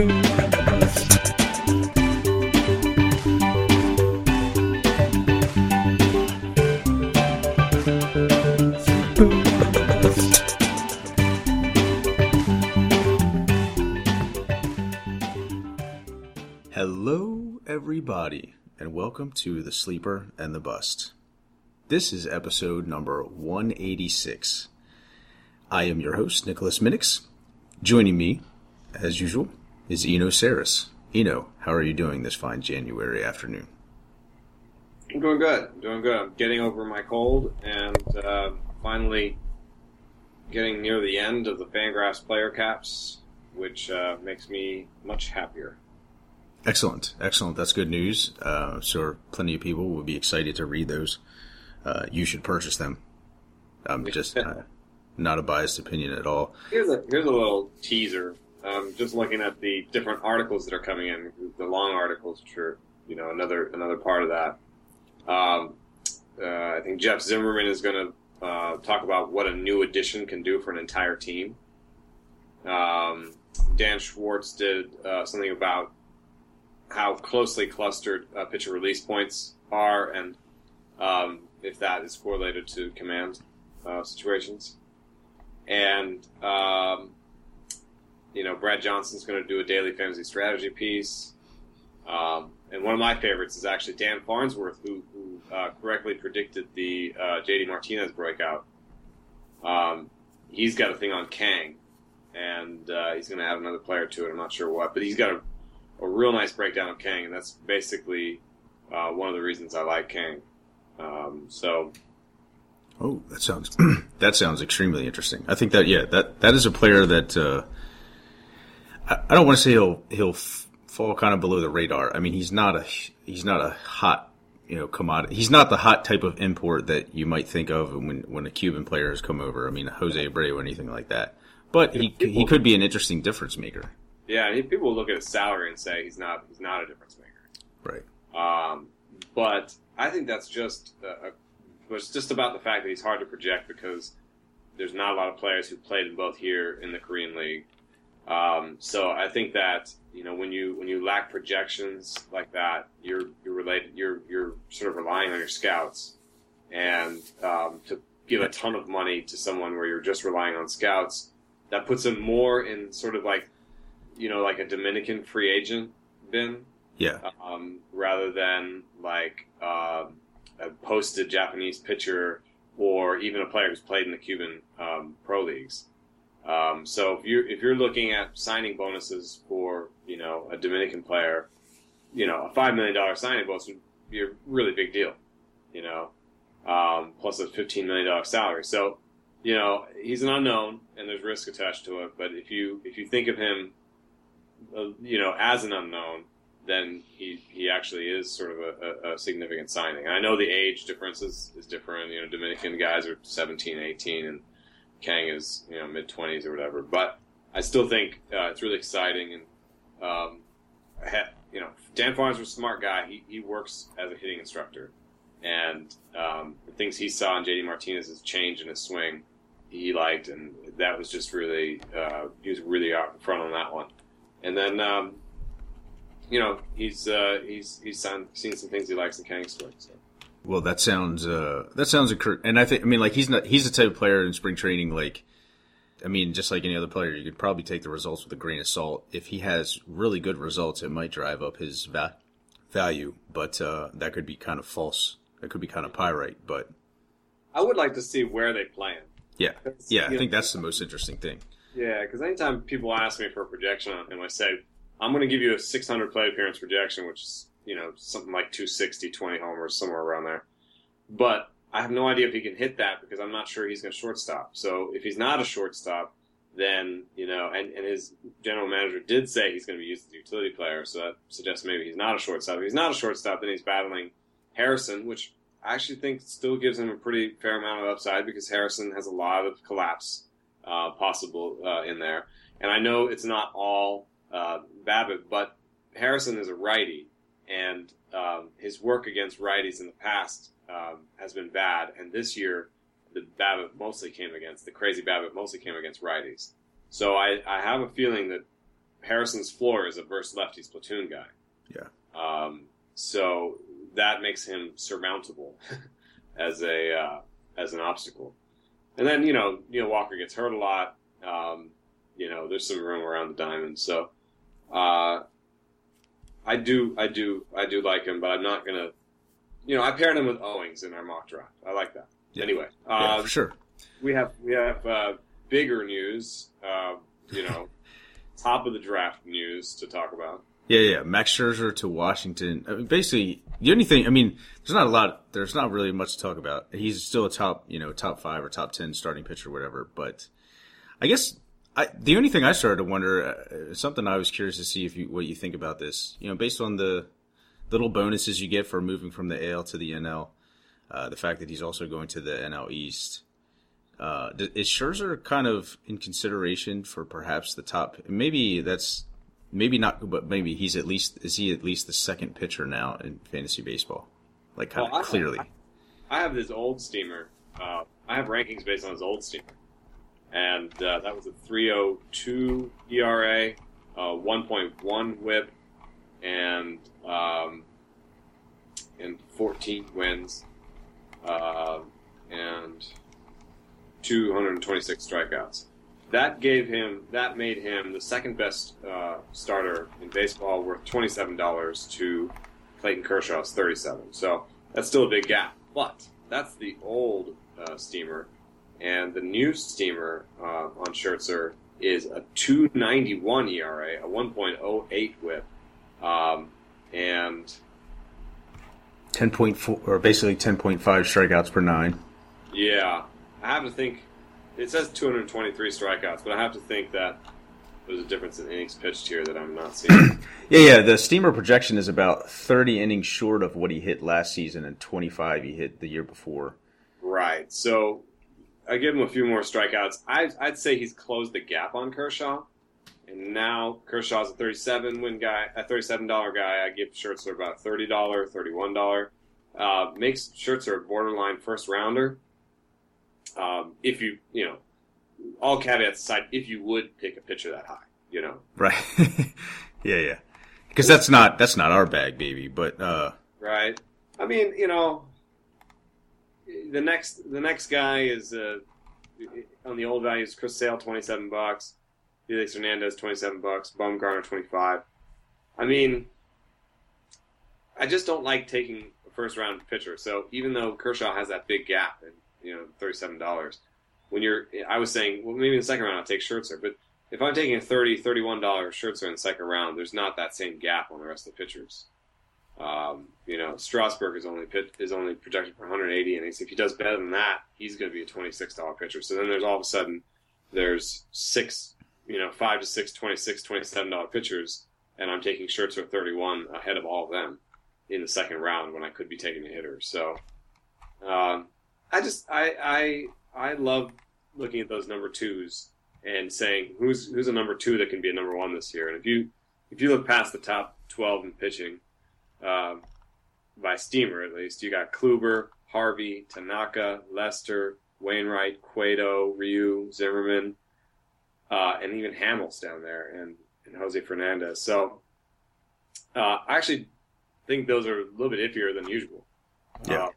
Hello, everybody, and welcome to The Sleeper and the Bust. This is episode number 186. I am your host, Nicholas Minnix. Joining me, as usual, is Eno Sarris. Eno, how are you doing this fine January afternoon? I'm doing good. Doing good. I'm getting over my cold and uh, finally getting near the end of the Fangraphs player caps, which uh, makes me much happier. Excellent, excellent. That's good news. Uh, so plenty of people will be excited to read those. Uh, you should purchase them. I'm just uh, not a biased opinion at all. Here's a here's a little teaser. Um, just looking at the different articles that are coming in, the long articles, which are you know another another part of that. Um, uh, I think Jeff Zimmerman is going to uh, talk about what a new addition can do for an entire team. Um, Dan Schwartz did uh, something about how closely clustered uh, pitcher release points are, and um, if that is correlated to command uh, situations. And um, you know, Brad Johnson's going to do a daily fantasy strategy piece. Um, and one of my favorites is actually Dan Farnsworth, who, who uh, correctly predicted the uh, JD Martinez breakout. Um, he's got a thing on Kang, and uh, he's going to add another player to it. I'm not sure what, but he's got a, a real nice breakdown of Kang, and that's basically uh, one of the reasons I like Kang. Um, so, oh, that sounds that sounds extremely interesting. I think that yeah, that that is a player that uh, I, don't want to say he'll he'll f- fall kind of below the radar. I mean, he's not a he's not a hot you know commodity. He's not the hot type of import that you might think of when when a Cuban player has come over. I mean, Jose Abreu or anything like that. But he he could be an interesting difference maker. Yeah, people look at his salary and say he's not he's not a difference maker. Right. Um, but I think that's just a, a, it's just about the fact that he's hard to project because there's not a lot of players who played in both here in the Korean League. Um, so I think that you know when you when you lack projections like that, you're you're related you're you're sort of relying on your scouts, and um, to give a ton of money to someone where you're just relying on scouts, that puts them more in sort of like you know like a Dominican free agent bin yeah. Um, rather than like uh, a posted Japanese pitcher or even a player who's played in the Cuban um, pro leagues. Um, so if you're if you're looking at signing bonuses for you know a Dominican player, you know a five million dollar signing bonus would be a really big deal, you know, um, plus a fifteen million dollar salary. So you know he's an unknown and there's risk attached to it. But if you if you think of him, uh, you know, as an unknown, then he he actually is sort of a, a, significant signing. And I know the age difference is, is different. You know, Dominican guys are 17, 18, and Kang is you know mid 20s or whatever. But I still think uh, it's really exciting. And um, you know, Dan Farnsworth's a smart guy. He he works as a hitting instructor, and um, the things he saw in JD Martinez's change in his swing, he liked, and that was just really uh, he was really out in front on that one. And then um, you know, he's uh, he's he's seen some things he likes in Kang swing. So. Well, that sounds uh, that sounds occur- and I think I mean like he's not he's the type of player in spring training like I mean just like any other player you could probably take the results with a grain of salt. If he has really good results, it might drive up his va- value, but uh, that could be kind of false. That could be kind of pyrite, but I would like to see where they play him. Yeah, yeah, I think that's the most interesting thing. Yeah, because anytime people ask me for a projection on him, I say I'm going to give you a 600 play appearance projection, which is, you know, something like 260, 20 homers, somewhere around there. But I have no idea if he can hit that because I'm not sure he's going to shortstop. So if he's not a shortstop, then, you know, and, and his general manager did say he's going to be used as a utility player. So that suggests maybe he's not a shortstop. If he's not a shortstop, then he's battling Harrison, which I actually think still gives him a pretty fair amount of upside because Harrison has a lot of collapse uh, possible uh, in there. And I know it's not all uh, BABIP, but Harrison is a righty, and um, his work against righties in the past um, has been bad. And this year, the BABIP mostly came against the crazy BABIP mostly came against righties. So I, I have a feeling that Harrison's floor is a verse lefties platoon guy. Yeah. Um, so that makes him surmountable as a uh, as an obstacle. And then you know Neil Walker gets hurt a lot. Um, you know, there's some room around the diamond. So uh, I do, I do, I do like him, but I'm not gonna. You know, I paired him with Owings in our mock draft. I like that. Yeah. Anyway, uh, for sure. we have we have uh, bigger news. Uh, you know, top of the draft news to talk about. Yeah, yeah. Max Scherzer to Washington. I mean, basically, the only thing. I mean, there's not a lot. There's not really much to talk about. He's still a top, you know, top five or top ten starting pitcher, or whatever. But I guess I, the only thing I started to wonder, uh, something I was curious to see if you what you think about this. You know, based on the little bonuses you get for moving from the AL to the NL, uh, the fact that he's also going to the NL East. Uh, is Scherzer kind of in consideration for perhaps the top? Maybe that's maybe not, but maybe he's at least is he at least the second pitcher now in fantasy baseball, like kind Well, of I- clearly. I have this old steamer. Uh, I have rankings based on his old steamer, and uh, that was a 3.02 ERA, uh, 1.1 WHIP, and um, and 14 wins, uh, and 226 strikeouts. That gave him. That made him the second best uh, starter in baseball, worth twenty seven dollars to Clayton Kershaw's thirty seven. So that's still a big gap. But that's the old uh, steamer, and the new steamer uh, on Scherzer is a 291 ERA, a 1.08 WHIP, um, and Ten point four, or basically ten point five strikeouts per nine. yeah, I have to think. It says 223 strikeouts, but I have to think that there's a difference in innings pitched here that I'm not seeing. Yeah, yeah. The steamer projection is about thirty innings short of what he hit last season, and twenty five he hit the year before. Right. So I give him a few more strikeouts. I, I'd say he's closed the gap on Kershaw. And now Kershaw's a 37 win guy, a $37 guy. I give Scherzer about $30, $31. Uh, makes Scherzer a borderline first rounder. Um, if you, you know, all caveats aside, if you would pick a pitcher that high, you know, Right. yeah, yeah. Because that's not that's not our bag, baby. But uh, right? I mean, you know, the next the next guy is uh, on the old values. Chris Sale twenty seven bucks, Felix Hernandez twenty seven bucks, Bumgarner twenty five. I mean, I just don't like taking a first round pitcher. So even though Kershaw has that big gap, and you know thirty seven dollars, when you're, I was saying, well, maybe in the second round I'll take Scherzer, but if I'm taking a 30 31 dollar Scherzer in the second round, there's not that same gap on the rest of the pitchers. Um, you know, Strasburg is only pit, is only projected for 180 innings. If he does better than that, he's going to be a 26 dollar pitcher. So then there's all of a sudden there's six, you know, five to six, 26, 27 dollar pitchers, and I'm taking Scherzer at 31 ahead of all of them in the second round when I could be taking a hitter. So um, I just I I I love looking at those number twos and saying who's who's a number two that can be a number one this year. And if you if you look past the top 12 in pitching um, by Steamer at least. You got Kluber, Harvey, Tanaka, Lester, Wainwright, Cueto, Ryu, Zimmermann, uh, and even Hamels down there, and, and Jose Fernandez. So uh, I actually think those are a little bit iffier than usual. Yeah. Uh,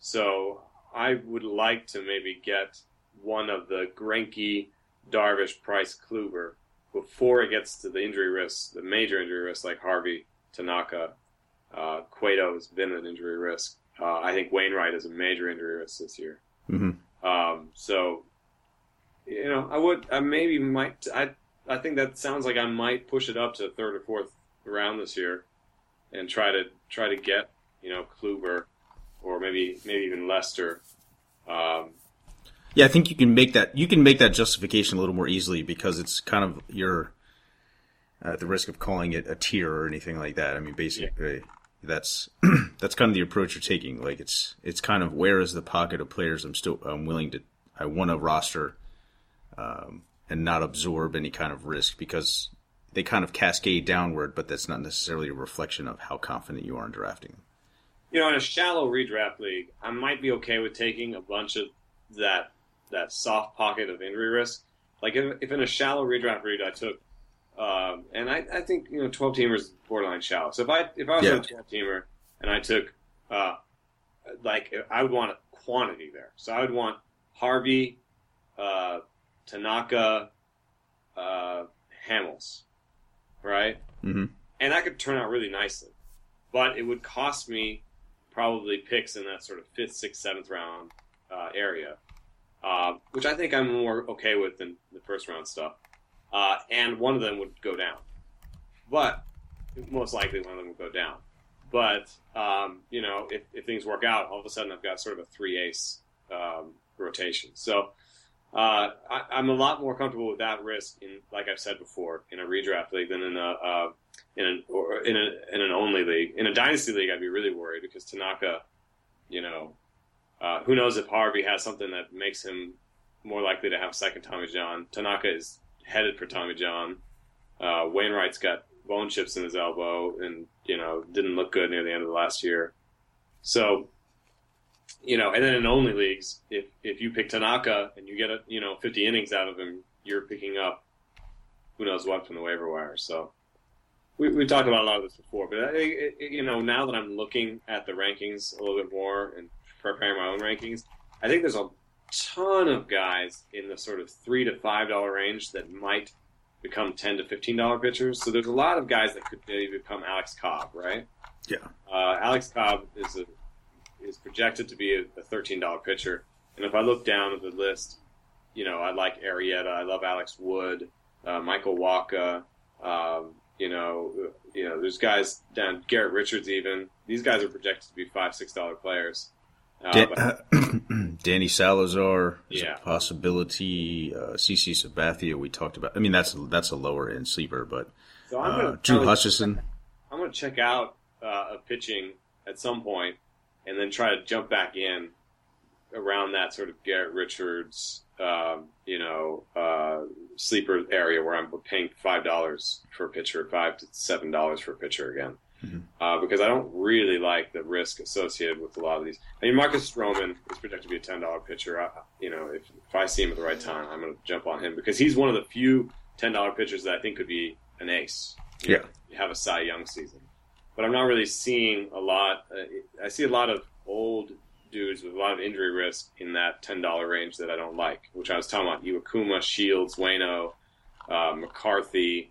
so I would like to maybe get one of the Greinke, Darvish, Price, Kluber before it gets to the injury risks, the major injury risks like Harvey, Tanaka, uh, Cueto has been an injury risk. Uh, I think Wainwright is a major injury risk this year. hmm Um, so, you know, I would, I maybe might, I, I think that sounds like I might push it up to third or fourth round this year, and try to try to get you know Kluber, or maybe maybe even Lester. Um, yeah, I think you can make that you can make that justification a little more easily because it's kind of you're at the risk of calling it a tier or anything like that. I mean, basically, that's that's kind of the approach you're taking. Like it's it's kind of where is the pocket of players I'm still I'm willing to I want to roster um, and not absorb any kind of risk because they kind of cascade downward, but that's not necessarily a reflection of how confident you are in drafting you know, in a shallow redraft league, I might be okay with taking a bunch of that that soft pocket of injury risk. Like if, if in a shallow redraft league I took Um, and I, I think you know twelve teamers borderline shallow. So if I if I was Yeah. a twelve teamer and I took uh, like I would want a quantity there. So I would want Harvey, uh, Tanaka, uh, Hamels, right? hmm and that could turn out really nicely. But it would cost me probably picks in that sort of fifth, sixth, seventh round uh, area, uh, which I think I'm more okay with than the first round stuff. Uh, and one of them would go down, but most likely one of them would go down. But um, you know, if, if things work out, all of a sudden I've got sort of a three ace um, rotation. So uh, I, I'm a lot more comfortable with that risk in, like I've said before, in a redraft league than in a uh, in an or in a in an only league. In a dynasty league, I'd be really worried because Tanaka, you know, uh, who knows if Harvey has something that makes him more likely to have second Tommy John. Tanaka is headed for Tommy John. Uh, Wainwright's got bone chips in his elbow, and you know didn't look good near the end of the last year. So, you know, and then in only leagues, if if you pick Tanaka and you get a you know 50 innings out of him, you're picking up who knows what from the waiver wire. So we we talked about a lot of this before, but I, it, you know now that I'm looking at the rankings a little bit more and preparing my own rankings, I think there's a ton of guys in the sort of three to five dollar range that might become ten to fifteen dollar pitchers. So there's a lot of guys that could maybe become Alex Cobb, right? Yeah. Uh, Alex Cobb is a is projected to be a, a thirteen dollar pitcher, and if I look down at the list, you know I like Arrieta, I love Alex Wood, uh, Michael Wacha, um, you know, you know, there's guys down Garrett Richards even. These guys are projected to be five six dollar players. Uh, Dan- uh, Danny Salazar is Yeah. a possibility. Uh, CC Sabathia, we talked about. I mean, that's that's a lower end sleeper, but so I'm uh, gonna Drew probably- Hutchison. I'm going to check out uh, a pitching at some point, and then try to jump back in around that sort of Garrett Richards, um, you know, uh, sleeper area where I'm paying five dollars for a pitcher, five to seven dollars for a pitcher again, Mhm. uh, because I don't really like the risk associated with a lot of these. I mean, Marcus Stroman is projected to be a ten dollar pitcher. I, you know, if if I see him at the right time, I'm going to jump on him because he's one of the few ten dollar pitchers that I think could be an ace. You Yeah. know, have a Cy Young season. But I'm not really seeing a lot. Uh, I see a lot of old dudes with a lot of injury risk in that ten dollar range that I don't like. Which I was talking about: Iwakuma, Shields, Wayno, uh, McCarthy.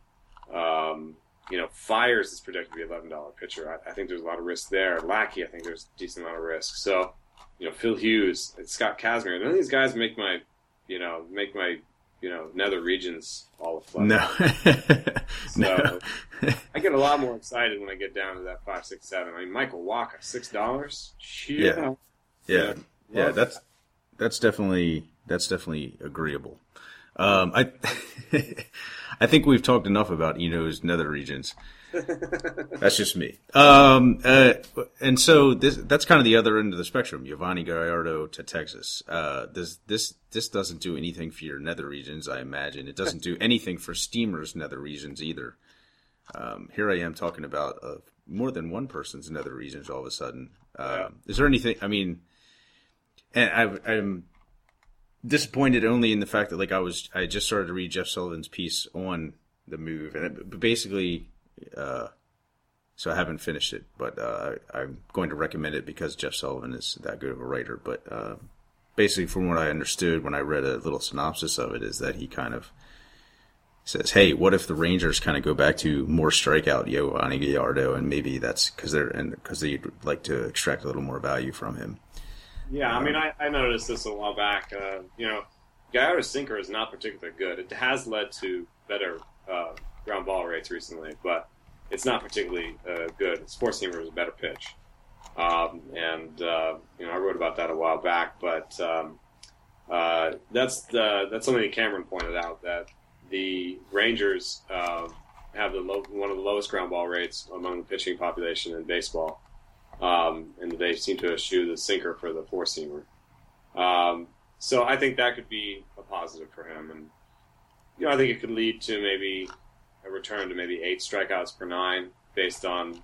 Um, you know, Fiers is projected to be eleven dollar pitcher. I, I think there's a lot of risk there. Lackey, I think there's a decent amount of risk. So, you know, Phil Hughes, and Scott Kazmir, none of these guys make my, you know, make my, you know, nether regions all afloat. No, no. I get a lot more excited when I get down to that five, six, seven. I mean, Michael Wacha, six dollars. Yeah. yeah, yeah. Love That's that's definitely that's definitely agreeable. Um, I I think we've talked enough about Eno's nether regions. That's just me. Um, uh, and so this, that's kind of the other end of the spectrum. Yovani Gallardo to Texas. Uh, this, this, this doesn't do anything for your nether regions, I imagine. It doesn't do anything for Steamer's nether regions either. Um, here I am talking about uh, more than one person's nether regions all of a sudden. Um, Yeah. Is there anything, I mean, and I, I'm disappointed only in the fact that like I was, I just started to read Jeff Sullivan's piece on the move and it, basically, uh, so I haven't finished it, but uh, I'm going to recommend it because Jeff Sullivan is that good of a writer. But uh, basically, from what I understood when I read a little synopsis of it, is that he kind of says, "Hey, what if the Rangers kind of go back to more strikeout Yovani Gallardo, and maybe that's because they're and because they'd like to extract a little more value from him." Yeah, I mean, I, I noticed this a while back. Uh, you know, Gallardo's sinker is not particularly good. It has led to better uh, ground ball rates recently, but it's not particularly uh, good. Sports seamer is a better pitch, um, and uh, you know I wrote about that a while back. But um, uh, that's the, that's something that Cameron pointed out that the Rangers uh, have the low, one of the lowest ground ball rates among the pitching population in baseball um, and they seem to eschew the sinker for the four seamer. Um, so I think that could be a positive for him, and you know I think it could lead to maybe a return to maybe eight strikeouts per nine based on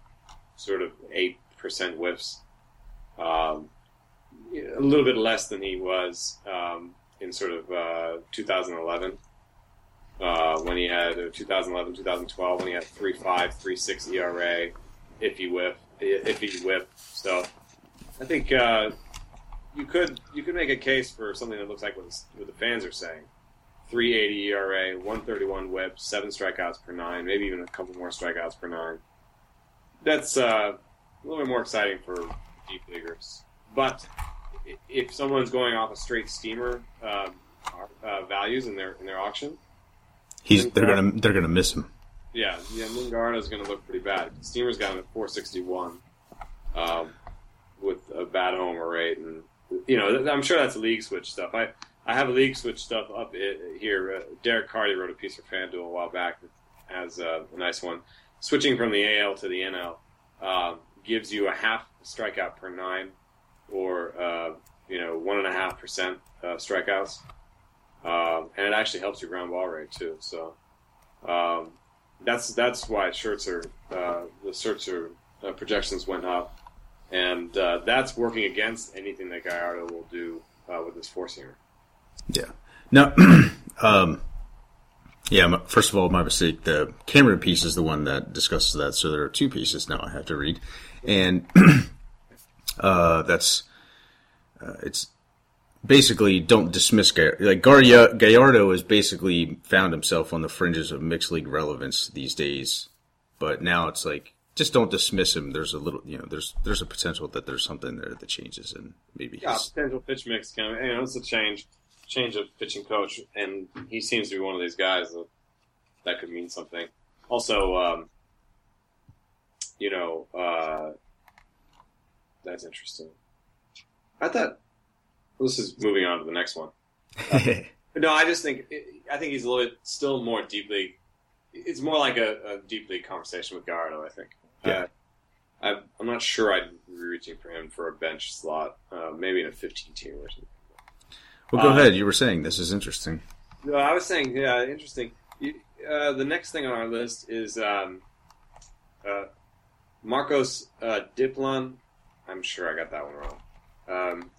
sort of eight percent whiffs. Um, a little bit less than he was um, in sort of uh, 2011. uh, when he had uh, 2011, 2012, when he had 3.5, 3.6 ERA, if he whiff, if he whiff. So I think uh, you could you could make a case for something that looks like what, what the fans are saying. 380 ERA, 131 whip, seven strikeouts per nine, maybe even a couple more strikeouts per nine. That's uh, a little bit more exciting for deep leaguers. But if someone's going off a straight steamer uh, uh, values in their in their auction, he's they're gonna they're gonna miss him. Yeah, yeah, is going to look pretty bad. Steamer's got him at 461 um, with a bad homer rate, and you know I'm sure that's league switch stuff. I I have league switch stuff up here. Uh, Derek Carty wrote a piece for FanDuel a while back that has uh, a nice one. Switching from the AL to the NL uh, gives you a half strikeout per nine, or uh, you know one and a half percent uh, strikeouts, um, and it actually helps your ground ball rate too. So um, that's that's why Scherzer uh, the Scherzer projections went up, and that's working against anything that Gallardo will do with his four seamer. Yeah. Now, um, yeah. First of all, my mistake. The Cameron piece is the one that discusses that. So there are two pieces now I have to read, and uh, that's uh, it's basically don't dismiss Gall- like Gar- Gallardo has basically found himself on the fringes of mixed league relevance these days, but now it's like just don't dismiss him. There's a little, you know, there's there's a potential that there's something there that changes, and maybe yeah, potential pitch mix. Kind of, you know, it's a change change of pitching coach, and he seems to be one of these guys that that could mean something. Also, um, you know, uh, that's interesting. I thought well, this is moving on to the next one. Uh, no, I just think I think he's a little bit still more deeply. It's more like a, a deep league conversation with Gallardo. I think. Yeah. Uh, I'm not sure I'd be reaching for him for a bench slot, uh, maybe in a 15 team or something. Well, go uh, ahead. You were saying this is interesting. No, I was saying, yeah, interesting. You, uh, the next thing on our list is um, uh, Marcos uh, Diplan. I'm sure I got that one wrong. Um,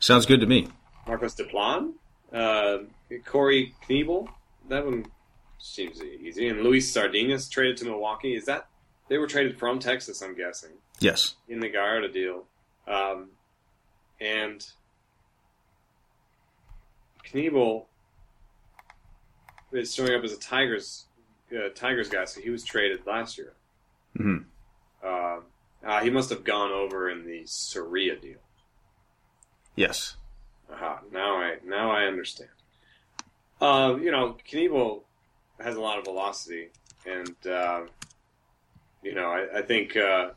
Sounds good to me. Marcos Diplan, uh, Corey Knebel. That one seems easy. And Luis Sardinas traded to Milwaukee. Is that they were traded from Texas? I'm guessing. Yes. In the Gallardo deal, um, and Knebel is showing up as a Tigers uh, Tigers guy, so he was traded last year. Mm-hmm. Uh, uh, he must have gone over in the Soria deal. Yes. Aha, now I now I understand. Uh, you know, Knebel has a lot of velocity, and uh, you know, I, I think uh,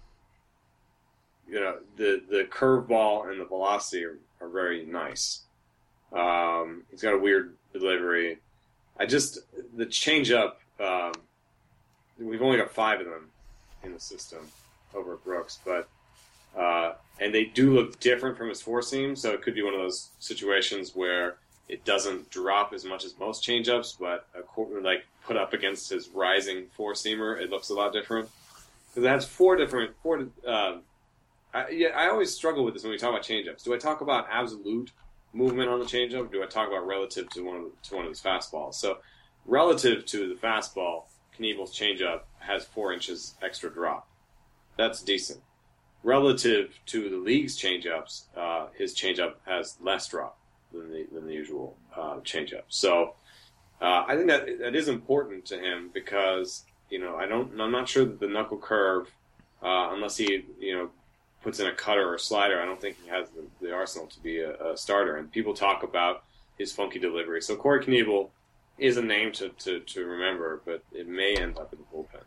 you know the the curveball and the velocity are, are very nice. Um, he's got a weird delivery. I just the changeup. Um, we've only got five of them in the system over Brooks, but uh, and they do look different from his four seam. So it could be one of those situations where it doesn't drop as much as most changeups, but a, like put up against his rising four seamer, it looks a lot different because it has four different four. Uh, I, yeah, I always struggle with this when we talk about changeups. Do I talk about absolute movement on the changeup? do I talk about relative to one of the, to one of his fastballs? So, relative to the fastball, Knebel's changeup has four inches extra drop. That's decent. Relative to the league's changeups, uh, his changeup has less drop than the than the usual uh, changeup. So, uh, I think that that is important to him because you know I don't I'm not sure that the knuckle curve, uh, unless he you know puts in a cutter or a slider, I don't think he has the, the arsenal to be a, a, starter. And people talk about his funky delivery. So Corey Knebel is a name to, to, to remember, but it may end up in the bullpen.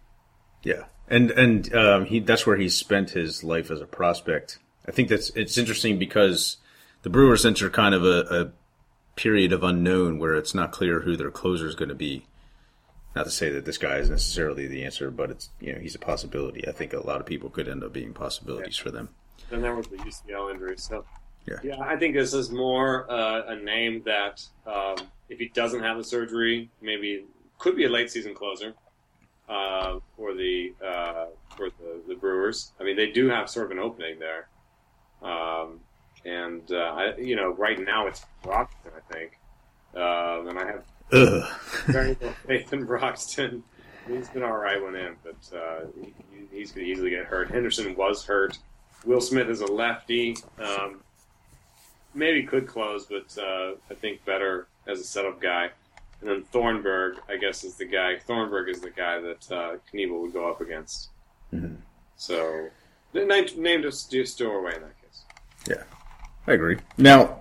Yeah, and and um, he that's where he spent his life as a prospect. I think that's it's interesting because the Brewers enter kind of a, a period of unknown where it's not clear who their closer is going to be. Not to say that this guy is necessarily the answer, but it's you know he's a possibility. I think a lot of people could end up being possibilities yeah. for them. Then there was the UCL injury, so yeah, yeah. I think this is more uh, a name that um, if he doesn't have the surgery, maybe could be a late season closer uh, for the uh, for the, the, Brewers. I mean, they do have sort of an opening there, um, and uh, I, you know, right now it's Broxton, I think, um, and I have Ugh. Very little faith in Broxton. He's been all right when in, but uh, he, he's going to easily get hurt. Henderson was hurt. Will Smith is a lefty. Um, maybe could close, but uh, I think better as a setup guy. And then Thornburg, I guess, is the guy. Thornburg is the guy that uh, Knebel would go up against. Mhm. So, named, named a st- stowaway in that case. Yeah, I agree. Now,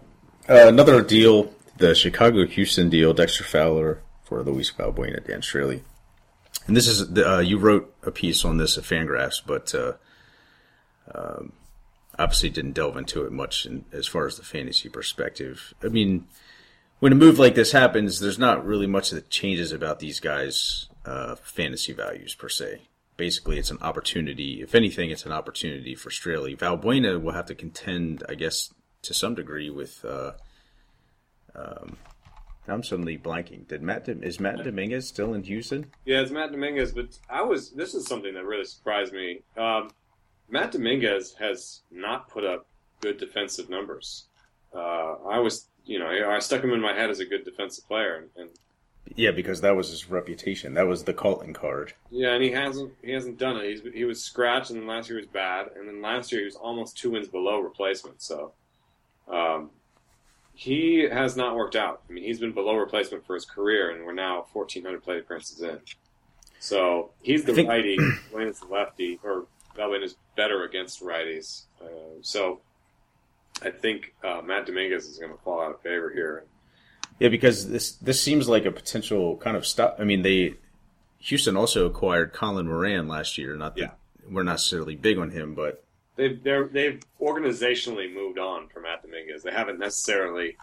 uh, another deal, the Chicago Houston deal, Dexter Fowler for Luis Valbuena, Dan Straily. And this is, the, uh, you wrote a piece on this at Fangraphs, but uh, um, obviously didn't delve into it much in, as far as the fantasy perspective. I mean, when a move like this happens, there's not really much that changes about these guys' uh, fantasy values per se. Basically, it's an opportunity. If anything, it's an opportunity for Straily. Valbuena will have to contend, I guess, to some degree with. Uh, um, I'm suddenly blanking. Did Matt is Matt Dominguez still in Houston? Yeah, it's Matt Dominguez, but I was. This is something that really surprised me. Um, Matt Dominguez has not put up good defensive numbers. Uh, I was, you know, I stuck him in my head as a good defensive player, and, and Yeah, because that was his reputation. That was the calling card. yeah, and he hasn't he hasn't done it. He's he was scratched, and then last year was bad, and then last year he was almost two wins below replacement. So, um, he has not worked out. I mean, he's been below replacement for his career, and we're now 1,400 plate appearances in. So he's the think- righty, Wayne is the lefty, or Valbuena is better against righties. Uh, so I think uh, Matt Dominguez is going to fall out of favor here. Yeah, because this this seems like a potential kind of stop. I mean, they Houston also acquired Colin Moran last year. Not that Yeah. we're not necessarily big on him, but They've they're, they've organizationally moved on from Matt Dominguez. They haven't necessarily,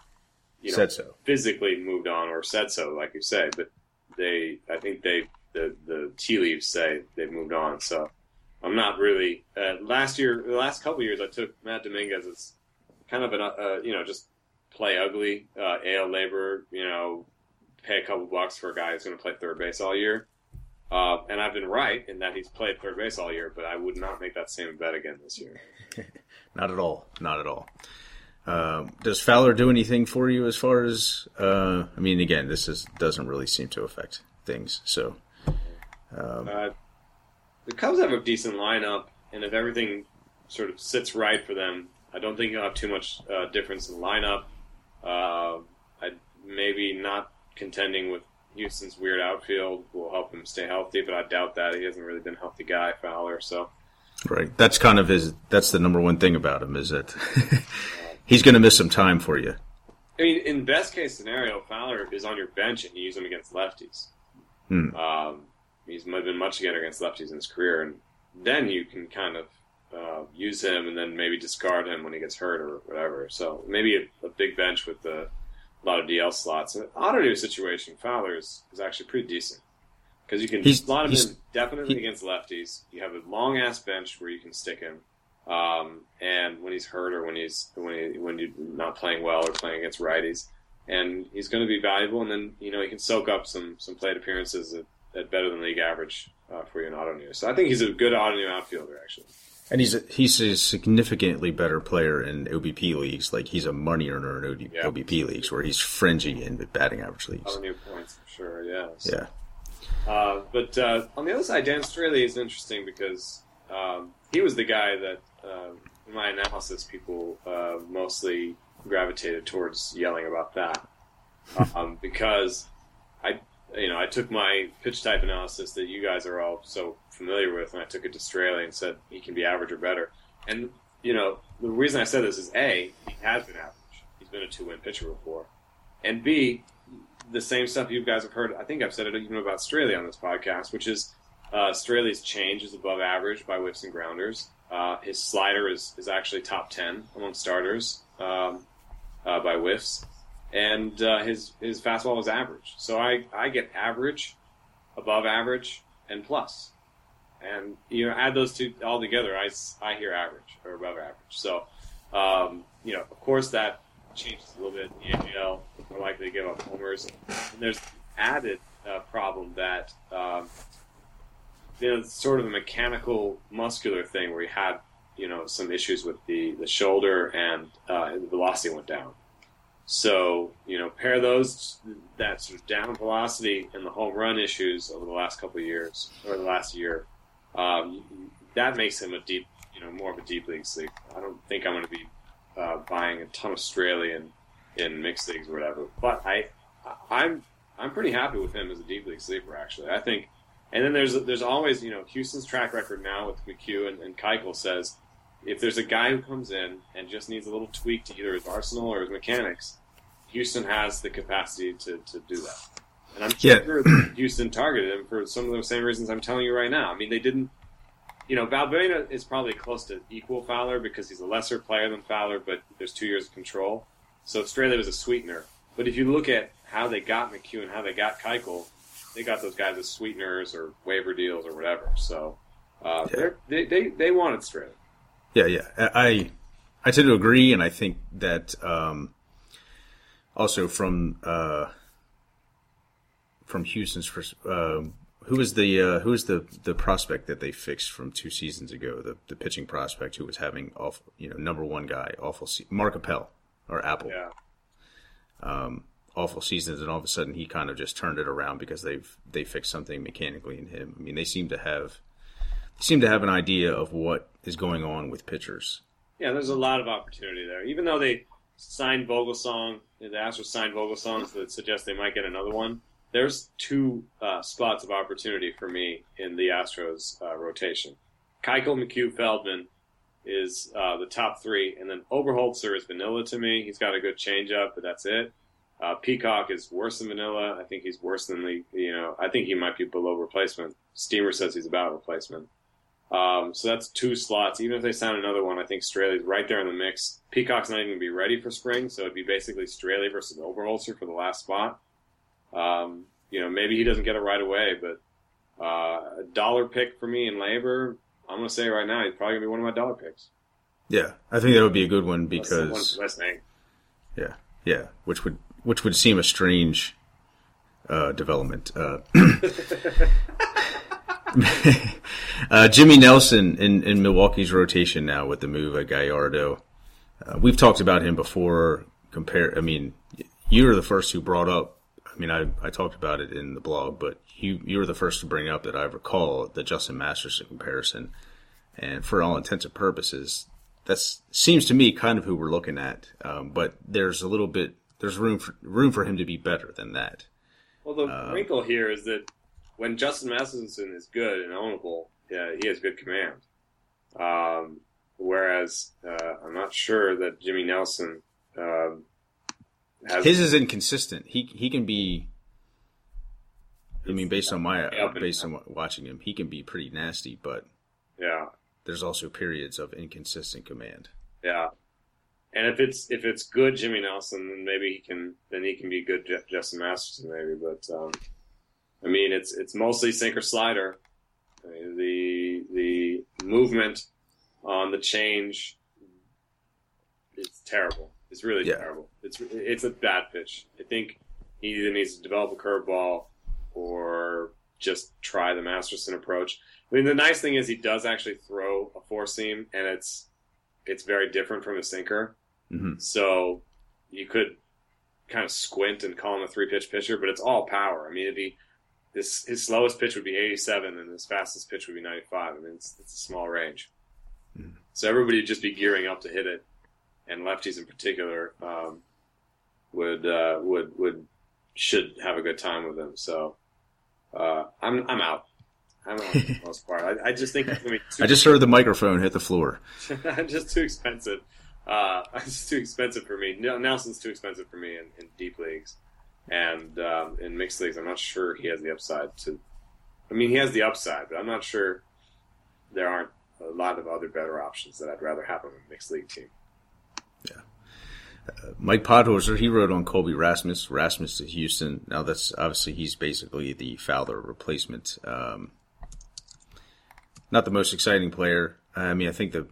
you know, said so. physically moved on or said so, like you say. But they, I think they, the the tea leaves say they've moved on. So I'm not really. Uh, last year, the last couple of years, I took Matt Dominguez as kind of an, uh, you know, just play ugly, uh, AL LABR. You know, pay a couple bucks for a guy who's going to play third base all year. Uh, and I've been right in that he's played third base all year, but I would not make that same bet again this year. Not at all. Not at all. Um, does Fowler do anything for you as far as? Uh, I mean, again, this is doesn't really seem to affect things. So Uh, the Cubs have a decent lineup, and if everything sort of sits right for them, I don't think you'll have too much uh, difference in the lineup. Uh, I maybe not contending with Houston's weird outfield will help him stay healthy, but I doubt that he hasn't really been a healthy guy, Fowler. So right, that's kind of his. That's the number one thing about him is that he's going to miss some time for you. I mean, in best case scenario, Fowler is on your bench and you use him against lefties. Hmm. Um, he's been much against lefties in his career, and then you can kind of uh, use him and then maybe discard him when he gets hurt or whatever. So maybe a, a big bench with a lot of DL slots. An Ottoneu situation, Fowler is, is actually pretty decent because you can He's- slot him he's- in definitely he- against lefties. You have a long ass bench where you can stick him. Um, and when he's hurt or when he's when he, when you're not playing well or playing against righties, and he's going to be valuable. And then you know he can soak up some some plate appearances at, at better than league average uh, for you in auto news. So I think he's a good Ottoneu outfielder actually. And he's a, he's a significantly better player in OBP leagues. Like he's a money earner in OD, Yeah. OBP leagues, where he's fringy in batting average leagues. New points for sure. Yeah. So, Yeah, Uh, but uh, on the other side, Dan Straily is interesting because um, he was the guy that, uh, in my analysis, people uh, mostly gravitated towards yelling about that um, because I, you know, I took my pitch type analysis that you guys are all so familiar with, and I took it to Straily and said he can be average or better. And you know, the reason I said this is a he has been average. He's been a two win pitcher before, and b the same stuff you guys have heard. I think I've said it even about Straily on this podcast, which is uh, Straily's change is above average by whiffs and grounders. Uh, his slider is, is actually top 10 among starters um, uh, by whiffs. And uh, his, his fastball is average. So I, I get average, above average, and plus. And, you know, add those two all together, I, I hear average or above average. So, um, you know, of course that changes a little bit the AGL. More likely to give up homers. And there's added uh, problem that um, you know, sort of a mechanical muscular thing where he had you know some issues with the the shoulder and uh, the velocity went down. So you know, pair those that sort of down velocity and the home run issues over the last couple years or the last year. Um, that makes him a deep, you know, more of a deep league sleeper. I don't think I'm going to be uh, buying a ton of Australian in mixed leagues or whatever, but I, I'm I'm pretty happy with him as a deep league sleeper. Actually, I think. And then there's there's always you know Houston's track record now with McHugh and, and Keuchel says if there's a guy who comes in and just needs a little tweak to either his arsenal or his mechanics, Houston has the capacity to, to do that. And I'm sure yeah. Houston targeted him for some of those same reasons I'm telling you right now. I mean, they didn't, you know, Valbuena is probably close to equal Fowler because he's a lesser player than Fowler, but there's two years of control. So Straily was a sweetener. But if you look at how they got McHugh and how they got Keuchel, they got those guys as sweeteners or waiver deals or whatever. So uh, yeah. they they they wanted Straily. Yeah, yeah, I I tend to agree, and I think that um, also from uh, from Houston's uh, who was the uh, who was the the prospect that they fixed from two seasons ago, the the pitching prospect who was having off you know number one guy awful se- Mark Appel or Apple. Yeah. Um, awful seasons, and all of a sudden he kind of just turned it around because they've they fixed something mechanically in him. I mean, they seem to have seem to have an idea of what is going on with pitchers. Yeah, there's a lot of opportunity there. Even though they signed Vogelsong, the Astros signed Vogelsong so that suggest they might get another one. There's two uh, spots of opportunity for me in the Astros uh, rotation. Keuchel, McHugh, Feldman is uh, the top three, and then Oberholtzer is vanilla to me. He's got a good changeup, but that's it. Uh, Peacock is worse than vanilla. I think he's worse than the you know. I think he might be below replacement. Steamer says he's about replacement. Um, so that's two slots. Even if they sign another one, I think Straily's right there in the mix. Peacock's not even going to be ready for spring, so it'd be basically Straily versus Oberholtzer for the last spot. Um, you know, maybe he doesn't get it right away, but uh, a dollar pick for me in LABR, I'm going to say right now, he's probably going to be one of my dollar picks. Yeah, I think that would be a good one because listening. Yeah, yeah, which would which would seem a strange uh, development. Uh, uh, Jimmy Nelson in, in Milwaukee's rotation now with the move of Gallardo. Uh, we've talked about him before. Compare, I mean, you were the first who brought up. I mean, I, I talked about it in the blog, but you you were the first to bring up that I recall the Justin Masterson comparison. And for all intents and purposes, that seems to me kind of who we're looking at. Um, but there's a little bit there's room for room for him to be better than that. Well, the uh, wrinkle here is that when Justin Masterson is good and ownable, yeah, he has good command. Um, whereas uh, I'm not sure that Jimmy Nelson um, has his is inconsistent. He he can be. I mean, based on my based on watching him, he can be pretty nasty, but yeah, there's also periods of inconsistent command. Yeah, and if it's if it's good Jimmy Nelson, then maybe he can then he can be good Justin Masterson maybe, but um, I mean, it's it's mostly sinker slider. the the movement on the change is terrible. It's really yeah. terrible. It's it's a bad pitch. I think he either needs to develop a curveball or just try the Masterson approach. I mean, the nice thing is he does actually throw a four seam, and it's it's very different from a sinker. Mm-hmm. So you could kind of squint and call him a three pitch pitcher, but it's all power. I mean, if he this his slowest pitch would be 87 and his fastest pitch would be 95. I mean, it's, it's a small range. Mm. So everybody would just be gearing up to hit it, and lefties in particular um, would uh, would would should have a good time with him. So uh, I'm I'm out. I'm out for the most part. I, I just think it's gonna be I just heard the microphone hit the floor. just too expensive. Uh, it's too expensive for me. Nelson's too expensive for me in, in deep leagues. And um, in mixed leagues, I'm not sure he has the upside to. I mean, he has the upside, but I'm not sure there aren't a lot of other better options that I'd rather have on a mixed league team. Mike Podhorzer, he wrote on Colby Rasmus, Rasmus to Houston. Now that's obviously he's basically the Fowler replacement. Um, not the most exciting player. I mean, I think the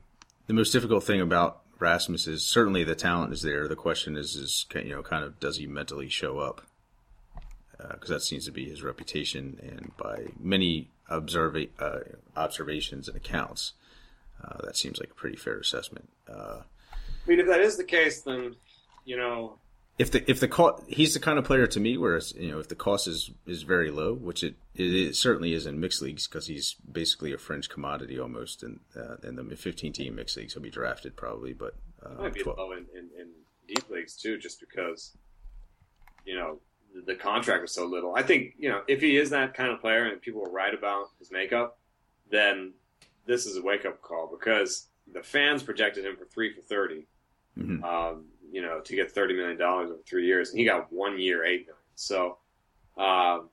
the most difficult thing about Rasmus is certainly the talent is there. The question is, is you know, kind of does he mentally show up? Because uh, that seems to be his reputation, and by many observa- uh, observations and accounts, uh, that seems like a pretty fair assessment. Uh, I mean, if that is the case, then you know, if the if the cost, he's the kind of player to me where you know if the cost is is very low, which it it, it certainly is in mixed leagues because he's basically a fringe commodity almost in uh, in the 15 team mixed leagues he'll be drafted probably, but uh, might be 12. low in, in, in deep leagues too, just because you know the contract was so little. I think you know if he is that kind of player and people are right about his makeup, then this is a wake up call because the fans projected him for three for 30 mm-hmm. um, you know, to get thirty million dollars over three years, and he got one year eight million. So, um,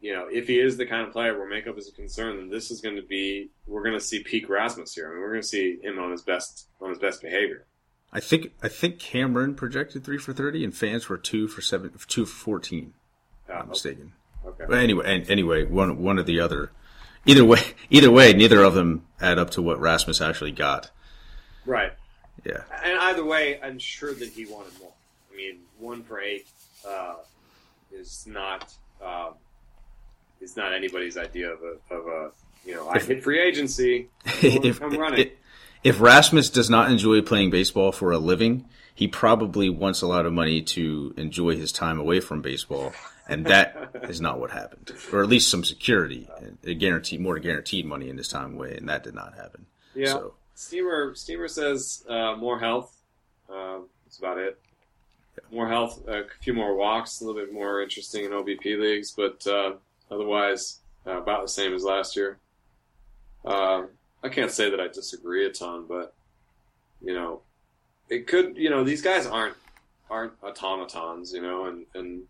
you know, if he is the kind of player where makeup is a concern, then this is going to be we're going to see peak Rasmus here. I mean, we're going to see him on his best on his best behavior. I think I think Cameron projected three for thirty, and fans were two for seven, two for fourteen. Uh, I'm okay. mistaken. Okay. But anyway, anyway, one one or the other. Either way, either way, neither of them add up to what Rasmus actually got. Right. Yeah. And either way, I'm sure that he wanted more. I mean, one for eight uh, is not um, is not anybody's idea of a, of a you know I hit free agency. if, I'm running. If, if Rasmus does not enjoy playing baseball for a living, he probably wants a lot of money to enjoy his time away from baseball, and that is not what happened, or at least some security, a guarantee, more guaranteed money in his time away, and that did not happen. Yeah. So, Steamer Steamer says uh, more health. Uh, that's about it. More health, a few more walks, a little bit more interesting in OBP leagues, but uh, otherwise uh, about the same as last year. Uh, I can't say that I disagree a ton, but you know, it could. You know, these guys aren't aren't automatons, you know, and and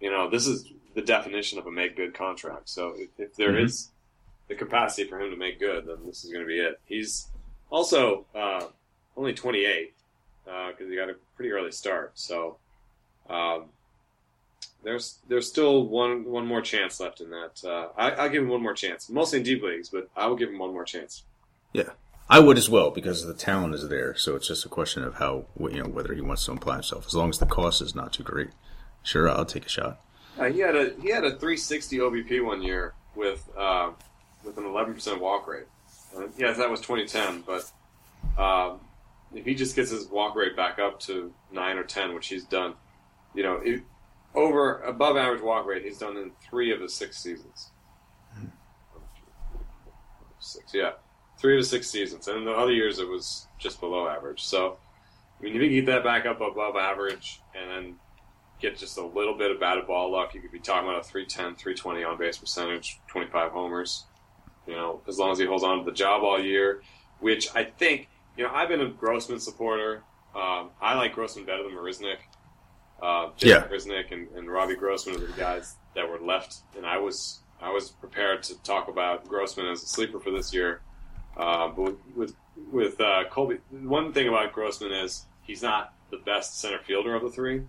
you know this is the definition of a make good contract. So if, if there mm-hmm. is the capacity for him to make good, then this is going to be it. He's also, uh, only 28 because uh, he got a pretty early start. So um, there's there's still one one more chance left in that. Uh, I, will give him one more chance, mostly in deep leagues, but I will give him one more chance. Yeah, I would as well because the talent is there. So it's just a question of how you know whether he wants to apply himself. As long as the cost is not too great, sure, I'll take a shot. Uh, he had a he had a 360 OBP one year with uh, with an 11 percent walk rate. Uh, yes, that was 2010, but um, if he just gets his walk rate back up to nine or ten, which he's done, you know, it, over above average walk rate, he's done in three of his six seasons. Six, yeah, three of his six seasons, and in the other years it was just below average. So, I mean, if you get that back up above average, and then get just a little bit of batted ball luck, you could be talking about a 310, 320 on base percentage, 25 homers. You know, as long as he holds on to the job all year, which I think, you know, I've been a Grossman supporter. Um, I like Grossman better than Marisnick. Uh, yeah. Marisnick and, and Robbie Grossman are the guys that were left, and I was I was prepared to talk about Grossman as a sleeper for this year. Uh, but with with, with uh, Colby, one thing about Grossman is he's not the best center fielder of the three.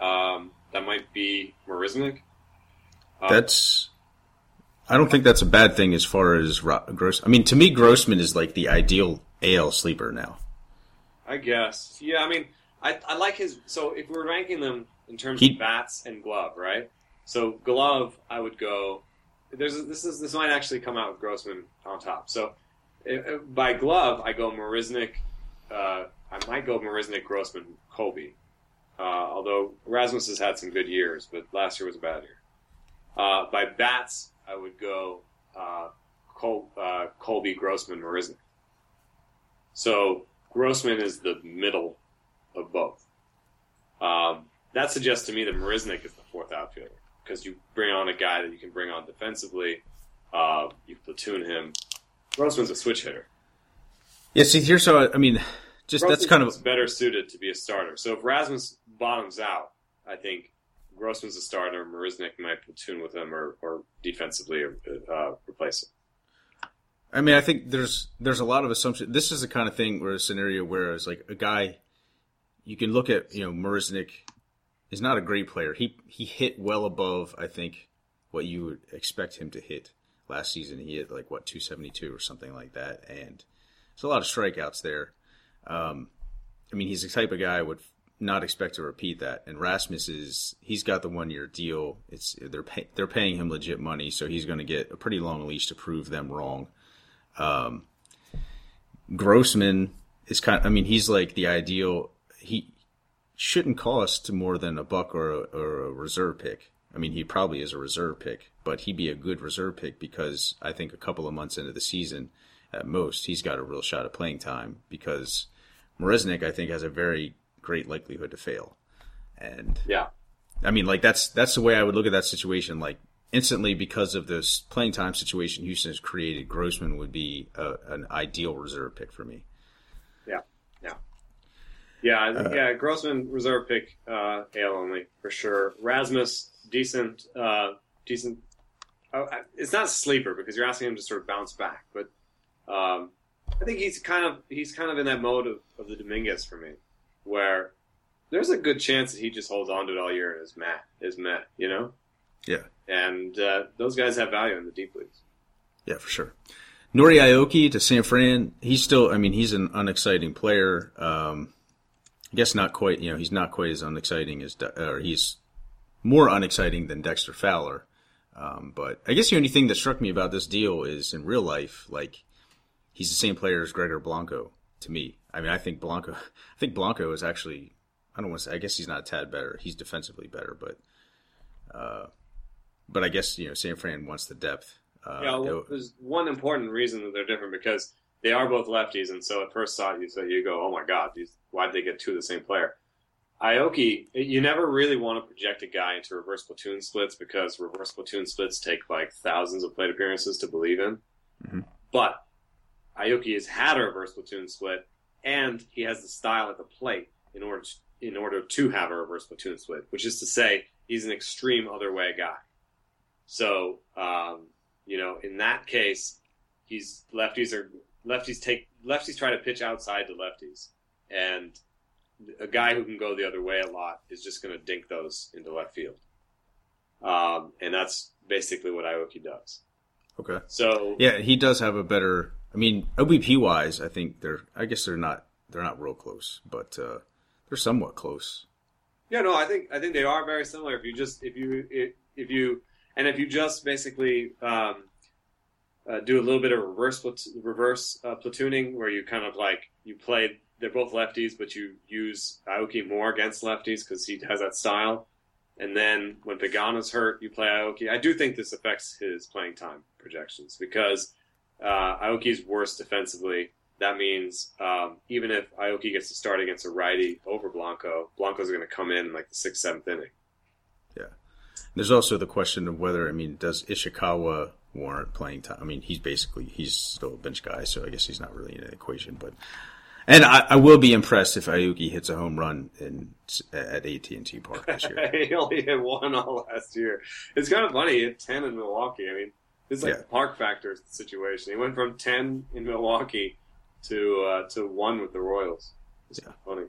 Um, that might be Marisnick. Uh, That's I don't think that's a bad thing as far as Gross. I mean, to me, Grossman is like the ideal AL sleeper now. I guess. Yeah, I mean, I, I like his. So if we're ranking them in terms he, of bats and glove, right? So glove, I would go. There's this is this might actually come out with Grossman on top. So if, by glove, I go Marisnick. Uh, I might go Marisnick, Grossman, Colby. Uh, although Rasmus has had some good years, but last year was a bad year. Uh, by bats, I would go uh, Col- uh, Colby, Grossman, Marisnick. So Grossman is the middle of both. Um, that suggests to me that Marisnick is the fourth outfielder because you bring on a guy that you can bring on defensively. Uh, you platoon him. Grossman's a switch hitter. Yeah, see, here's how I, I mean, just Grossman that's kind of better suited to be a starter. So if Rasmus bottoms out, I think Grossman's a starter. Marisnick might platoon with him or, or defensively uh, replace him. I mean, I think there's there's a lot of assumption. This is the kind of thing where a scenario where it's like a guy you can look at. You know, Marisnick is not a great player. He he hit well above I think what you would expect him to hit last season. He hit like what 272 or something like that, and there's a lot of strikeouts there. Um, I mean, he's the type of guy would not expect to repeat that. And Rasmus is he's got the one year deal. It's they're pay, they're paying him legit money, so he's going to get a pretty long leash to prove them wrong. Um, Grossman is kind. Of, I mean, he's like the ideal. He shouldn't cost more than a buck or a, or a reserve pick. I mean, he probably is a reserve pick, but he'd be a good reserve pick because I think a couple of months into the season, at most, he's got a real shot at playing time because Mrazek, I think, has a very great likelihood to fail. And yeah, I mean, like that's that's the way I would look at that situation. Like instantly, because of this playing time situation Houston has created, Grossman would be a, an ideal reserve pick for me. Yeah, yeah, yeah, uh, yeah. Grossman reserve pick, uh, AL only for sure. Rasmus decent, uh, decent. Oh, it's not sleeper because you're asking him to sort of bounce back, but um, I think he's kind of he's kind of in that mode of, of the Dominguez for me, where there's a good chance that he just holds on to it all year and is met is met, you know. Yeah. And uh, those guys have value in the deep leagues. Yeah, for sure. Nori Aoki to San Fran. He's still. I mean, he's an unexciting player. Um, I guess not quite. You know, he's not quite as unexciting as, or he's more unexciting than Dexter Fowler. Um, but I guess the only thing that struck me about this deal is in real life, like he's the same player as Gregor Blanco to me. I mean, I think Blanco, I think Blanco is actually, I don't want to say, I guess he's not a tad better. He's defensively better, but, uh, but I guess you know San Fran wants the depth. Uh, yeah, well, there's one important reason that they're different because they are both lefties, and so at first sight you say you go, oh my god, these, why did they get two of the same player? Aoki, you never really want to project a guy into reverse platoon splits because reverse platoon splits take like thousands of plate appearances to believe in. Mm-hmm. But Aoki has had a reverse platoon split, and he has the style at the plate in order to, in order to have a reverse platoon split, which is to say he's an extreme other way guy. So, um, you know, in that case, he's lefties are lefties take lefties try to pitch outside to lefties, and a guy who can go the other way a lot is just going to dink those into left field. Um, and that's basically what Aoki does. Okay. So yeah, he does have a better. I mean, OBP wise, I think they're. I guess they're not. They're not real close, but uh, they're somewhat close. Yeah, no, I think I think they are very similar. If you just if you if, you and if you just basically um, uh, do a little bit of reverse reverse uh, platooning, where you kind of like you play they're both lefties, but you use Aoki more against lefties because he has that style. And then when Pagan's hurt, you play Aoki. I do think this affects his playing time projections because uh, Aoki's worse defensively. That means um, even if Aoki gets to start against a righty over Blanco, Blanco's going to come in like the sixth, seventh inning. Yeah. There's also the question of whether, I mean, does Ishikawa warrant playing time? I mean, he's basically, he's still a bench guy, so I guess he's not really in the equation. But and I, I, will be impressed if Aoki hits a home run in at AT and T Park this year. he only hit one all last year. It's kind of funny. He hit ten in Milwaukee. I mean, it's like yeah. the park factor situation. He went from ten in Milwaukee to uh, to one with the Royals. It's yeah. funny.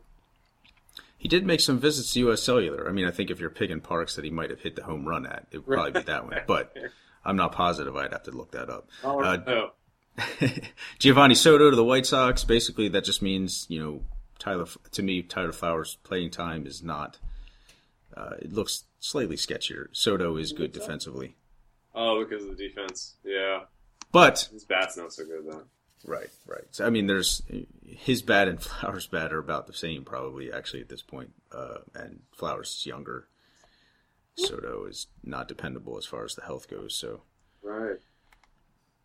He did make some visits to U.S. Cellular. I mean, I think if you're picking parks that he might have hit the home run at, it would probably be that one. But I'm not positive. I'd have to look that up. Oh, uh, oh. Geovany Soto to the White Sox. Basically, that just means you know Tyler. To me, Tyler Flowers' playing time is not. Uh, it looks slightly sketchier. Soto is good defensively. Oh, because of the defense, yeah. But his bat's not so good though. Right, right. So, I mean, there's his bat and Flowers' bat are about the same, probably actually at this point. Uh, and Flowers is younger. Soto is not dependable as far as the health goes. So, right.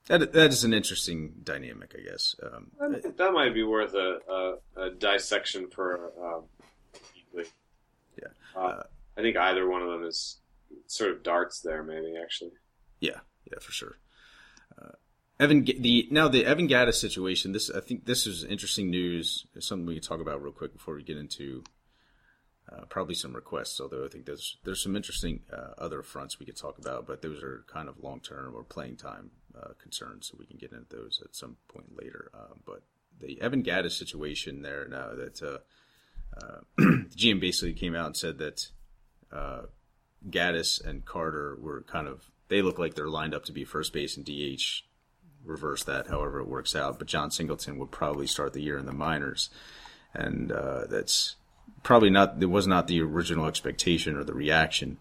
That that is an interesting dynamic, I guess. Um, that might be worth a, a, a dissection for um, Yeah, uh, uh, I think either one of them is sort of darts there, maybe actually. Yeah, yeah, for sure. Uh, Evan, the now the Evan Gattis situation. This I think this is interesting news. It's something we can talk about real quick before we get into uh, probably some requests. Although I think there's there's some interesting uh, other fronts we could talk about, but those are kind of long term or playing time uh, concerns, so we can get into those at some point later. Um, but the Evan Gattis situation there now that uh, uh, the GM basically came out and said that uh, Gattis and Carter were kind of they look like they're lined up to be first base and DH. Reverse that, however it works out. But Jon Singleton would probably start the year in the minors, and uh, that's probably not. It was not the original expectation or the reaction.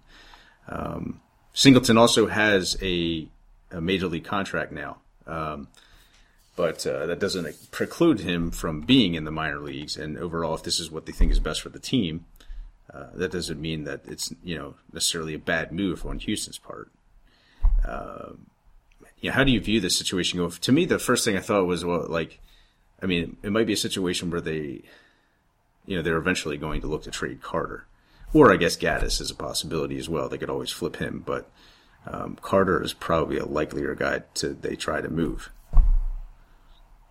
Um, Singleton also has a a major league contract now. Um, but uh, that doesn't preclude him from being in the minor leagues. And overall, if this is what they think is best for the team, Uh, that doesn't mean that it's you know necessarily a bad move on Houston's part. Uh, yeah, how do you view this situation? Go to me, the first thing I thought was well, like, I mean, it might be a situation where they, you know, they're eventually going to look to trade Carter, or I guess Gattis is a possibility as well. They could always flip him, but um, Carter is probably a likelier guy to they try to move.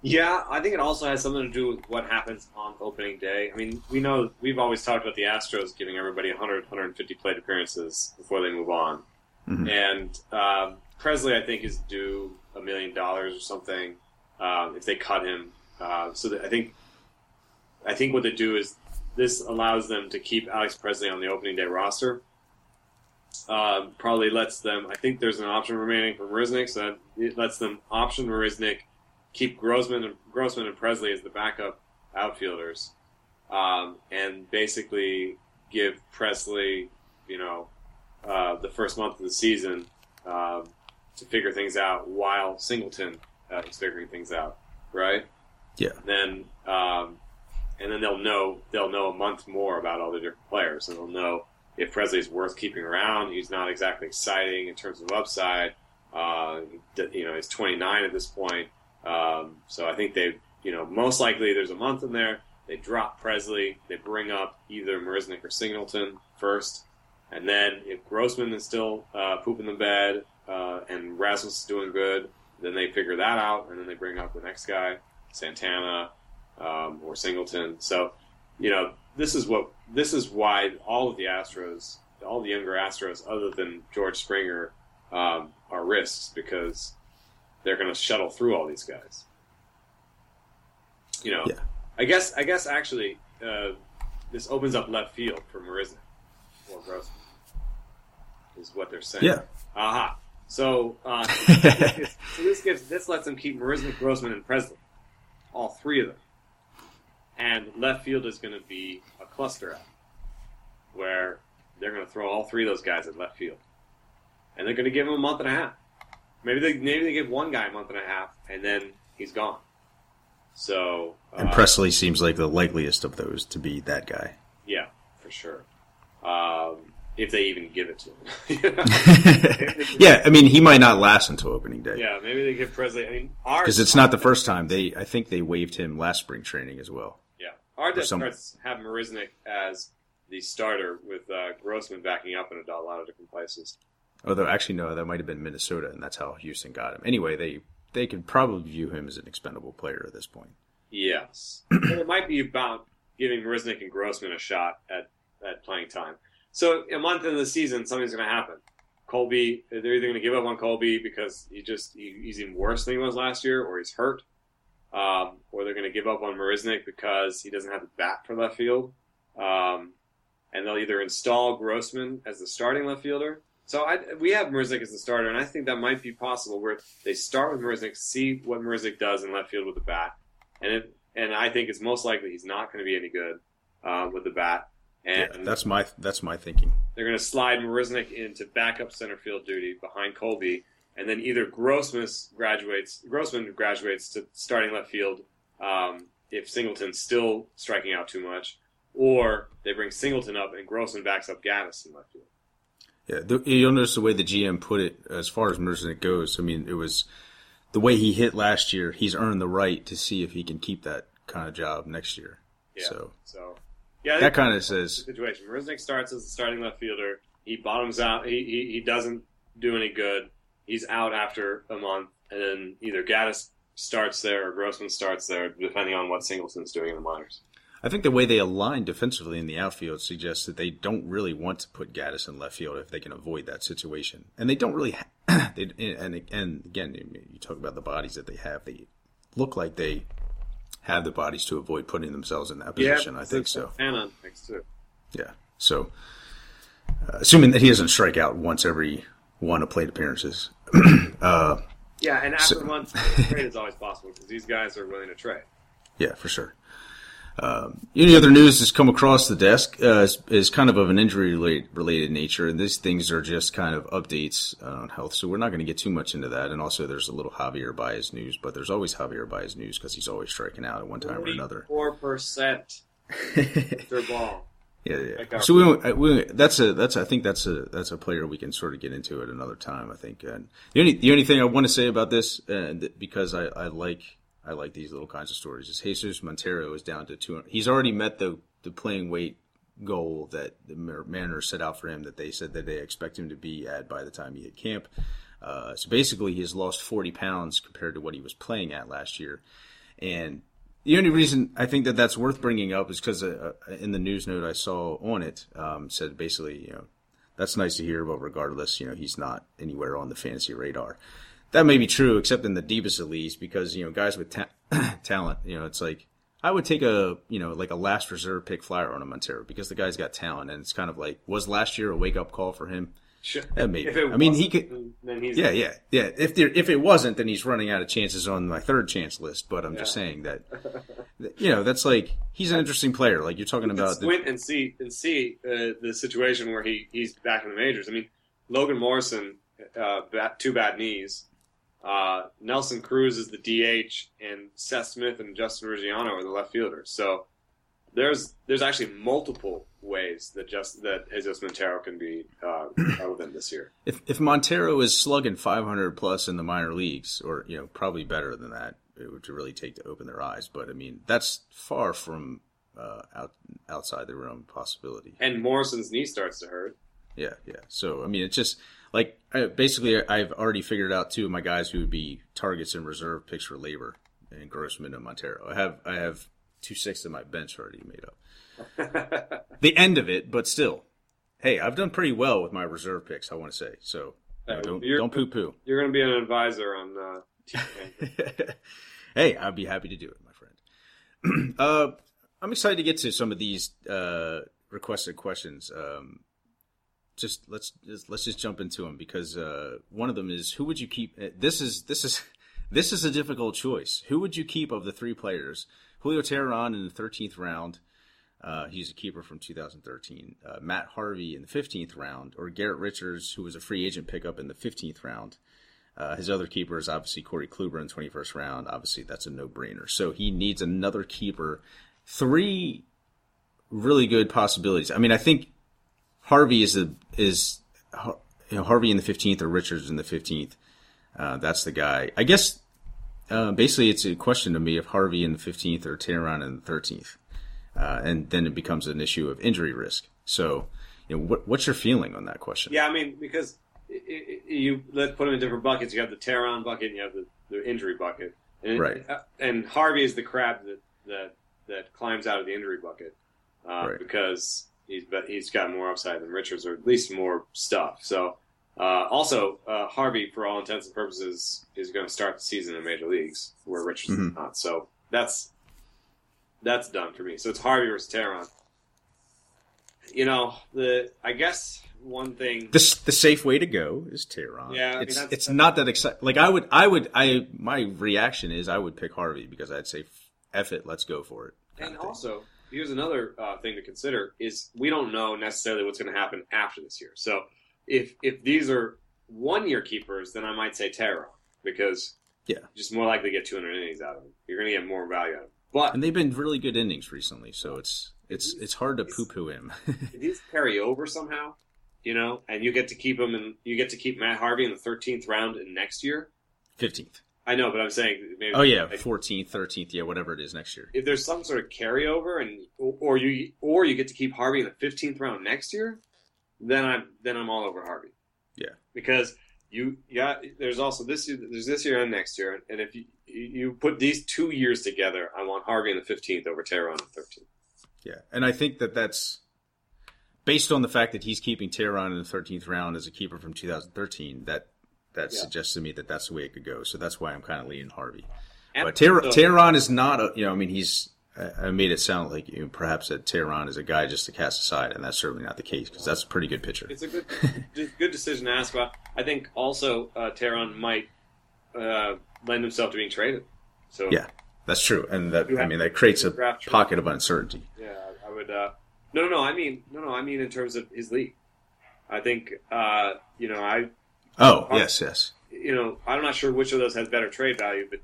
Yeah, I think it also has something to do with what happens on opening day. I mean, we know we've always talked about the Astros giving everybody 100, 150 plate appearances before they move on, mm-hmm. and um, Presley, I think, is due a million dollars or something um, if they cut him. Uh, so I think, I think what they do is this allows them to keep Alex Presley on the opening day roster. Probably lets them. I think there's an option remaining for Marisnick, so it lets them option Marisnick keep Grossman and Grossman and Presley as the backup outfielders, um, and basically give Presley, you know, uh, the first month of the season um, to figure things out while Singleton uh, is figuring things out, right? Yeah. And then um, and then they'll know they'll know a month more about all the different players, and they'll know if Presley is worth keeping around. He's not exactly exciting in terms of upside. Uh, you know, he's 29 at this point. Um, so I think they, you know, most likely there's a month in there. They drop Presley. They bring up either Marisnick or Singleton first. And then if Grossman is still uh, pooping the bed uh, and Rasmus is doing good, then they figure that out. And then they bring up the next guy, Santana um, or Singleton. So, you know, this is what this is why all of the Astros, all the younger Astros, other than George Springer, um, are risks because they're going to shuttle through all these guys. You know, yeah. I guess I guess actually uh, this opens up left field for Marisnick or Grossman is what they're saying. Yeah. Aha. So, uh, this so this gives this lets them keep Marisnick, Grossman, and Presley, all three of them, and left field is going to be a cluster out where they're going to throw all three of those guys at left field, and they're going to give them a month and a half. Maybe they maybe they give one guy a month and a half, and then he's gone. So and Presley seems like the likeliest of those to be that guy. Yeah, for sure. Um, if they even give it to him. yeah, I mean, he might not last until opening day. Yeah, maybe they give Presley. I mean, because it's not the first time they. I think they waived him last spring training as well. Yeah, our depth some... starts have Marisnick as the starter with uh, Grossman backing up in a lot of different places. Although, actually, no, that might have been Minnesota, and that's how Houston got him. Anyway, they they could probably view him as an expendable player at this point. Yes, it might be about giving Marisnick and Grossman a shot at, at playing time. So a month into the season, something's going to happen. Colby, they're either going to give up on Colby because he just he, he's even worse than he was last year, or he's hurt, um, or they're going to give up on Marisnick because he doesn't have the bat for left field, um, and they'll either install Grossman as the starting left fielder, so I, we have Marisnick as the starter, and I think that might be possible where they start with Marisnick, see what Marisnick does in left field with the bat, and it, and I think it's most likely he's not going to be any good uh, with the bat. And yeah, that's my that's my thinking. They're going to slide Marisnick into backup center field duty behind Colby, and then either Grossman graduates Grossman graduates to starting left field um, if Singleton's still striking out too much, or they bring Singleton up and Grossman backs up Gattis in left field. Yeah, the, you'll notice the way the GM put it as far as Marisnick goes. I mean, it was the way he hit last year. He's earned the right to see if he can keep that kind of job next year. Yeah. So, so yeah, that kind of says situation. Marisnick starts as the starting left fielder. He bottoms out. He, he he doesn't do any good. He's out after a month, and then either Gattis starts there or Grossman starts there, depending on what Singleton's doing in the minors. I think the way they align defensively in the outfield suggests that they don't really want to put Gattis in left field if they can avoid that situation, and they don't really. Ha- they, and, and again, you talk about the bodies that they have. They look like they have the bodies to avoid putting themselves in that position. Yeah, I think so. Anna next to Yeah. So, uh, assuming that he doesn't strike out once every one of plate appearances. uh, yeah, and after so, month, trade is always possible because these guys are willing to trade. Yeah, for sure. Um, any other news that's come across the desk uh, is, is, kind of of an injury related nature, and these things are just kind of updates uh, on health. So we're not going to get too much into that. And also, there's a little Javier Baez news, but there's always Javier Baez news because he's always striking out at one time or another. Four percent, Mr. Ball. Yeah, yeah. So we, we, that's a that's I think that's a that's a player we can sort of get into at another time. I think. And the only the only thing I want to say about this, uh, because I, I like I like these little kinds of stories, is Jesus Montero is down to two. He's already met the the playing weight goal that the Mariners set out for him. That they said that they expect him to be at by the time he hit camp. Uh, so basically, he has lost 40 pounds compared to what he was playing at last year. And the only reason I think that that's worth bringing up is because uh, uh, in the news note I saw on it um, said basically, you know, that's nice to hear, but regardless, you know, he's not anywhere on the fantasy radar. That may be true, except in the deepest of leagues, because you know, guys with ta- talent, you know, it's like I would take a you know like a last reserve pick flyer on a Montero because the guy's got talent, and it's kind of like was last year a wake up call for him? Sure. Yeah, maybe. I mean, he could. Then he's yeah, yeah, yeah. If there, if it wasn't, then he's running out of chances on my third chance list. But I'm yeah. just saying that, you know, that's like he's an interesting player. Like you're talking about. The, and see and see uh, the situation where he he's back in the majors. I mean, Logan Morrison, uh, bad, two bad knees. Uh, Nelson Cruz is the DH, and Seth Smith and Justin Ruggiano are the left fielders. So there's there's actually multiple ways that just that Jesus Montero can be uh, relevant this year. If if Montero is slugging 500 plus in the minor leagues, or you know probably better than that, it would really take to open their eyes. But I mean that's far from uh, out outside the realm possibility. And Morrison's knee starts to hurt. Yeah, yeah. So I mean, it's just like basically I've already figured out two of my guys who would be targets and reserve picks for LABR and Grossman and Montero. I have I have two sixths of my bench already made up. the end of it, but still, hey, I've done pretty well with my reserve picks. I want to say so. Uh, don't don't poo poo. You're going to be an advisor on. Uh, hey, I'd be happy to do it, my friend. uh, I'm excited to get to some of these uh, requested questions. Um, just let's just, let's just jump into them because uh, one of them is who would you keep? This is this is this is a difficult choice. Who would you keep of the three players? Julio Teheran in the 13th round. Uh, he's a keeper from 2013. Uh, Matt Harvey in the 15th round, or Garrett Richards, who was a free agent pickup in the 15th round. Uh, his other keeper is obviously Corey Kluber in the 21st round. Obviously, that's a no brainer. So he needs another keeper. Three really good possibilities. I mean, I think Harvey is a is you know Harvey in the 15th or Richards in the 15th. Uh, that's the guy. I guess uh, basically, it's a question to me of Harvey in the 15th or Teheran in the 13th. Uh, and then it becomes an issue of injury risk. So, you know, what, what's your feeling on that question? Yeah, I mean, because it, it, you let's put them in different buckets. You have the Teheran bucket, and you have the, the injury bucket, and, right. Uh, and Harvey is the crab that that that climbs out of the injury bucket uh, right. because he's but he's got more upside than Richards, or at least more stuff. So uh, also, uh, Harvey, for all intents and purposes, is going to start the season in major leagues, where Richards mm-hmm. not. So that's that's done for me. So it's Harvey versus Teheran. You know, the I guess one thing the the safe way to go is Teheran. Yeah, I mean, it's that's, it's that's, not that exciting. Like I would I would I my reaction is I would pick Harvey because I'd say F it, let's go for it. And also, here's another uh, thing to consider: is we don't know necessarily what's going to happen after this year. So if if these are one year keepers, then I might say Teheran because yeah, just more likely to get 200 innings out of them. You're going to get more value out of them. But and they've been really good innings recently, so it's it's it's hard to poo poo him. if these carry over somehow, you know, and you get to keep him and you get to keep Matt Harvey in the 13th round in next year, 15th. I know, but I'm saying maybe. Oh yeah, fourteenth, thirteenth, yeah, whatever it is next year. If there's some sort of carryover, and or you or you get to keep Harvey in the fifteenth round next year, then I'm then I'm all over Harvey. Yeah, because you yeah. There's also this year, there's this year and next year, and if you you put these two years together, I want Harvey in the 15th over Teheran in the 13th. Yeah, and I think that that's based on the fact that he's keeping Teheran in the 13th round as a keeper from 2013. That that yeah. suggests to me that that's the way it could go. So that's why I'm kind of leaning Harvey. And but Teheran is not a you know I mean he's I made it sound like you know, perhaps that Teheran is a guy just to cast aside, and that's certainly not the case because that's a pretty good pitcher. It's a good good decision to ask about. I think also uh, Teheran might uh, lend himself to being traded. So yeah, that's true, and that I mean that creates a pocket of uncertainty. Yeah, I would. Uh, no, no, no. I mean, no, no. I mean in terms of his league. I think uh, you know I. Oh yes, yes. You know, I'm not sure which of those has better trade value, but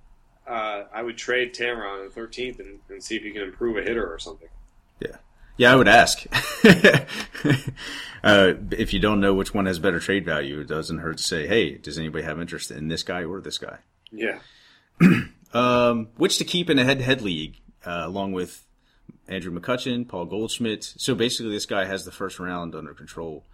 uh, I would trade Teheran on the 13th and, and, see if you can improve a hitter or something. Yeah. Yeah, I would ask. uh, if you don't know which one has better trade value, it doesn't hurt to say, "Hey, does anybody have interest in this guy or this guy?" Yeah. um, which to keep in a head-to-head league, uh, along with Andrew McCutchen, Paul Goldschmidt. So basically, this guy has the first round under control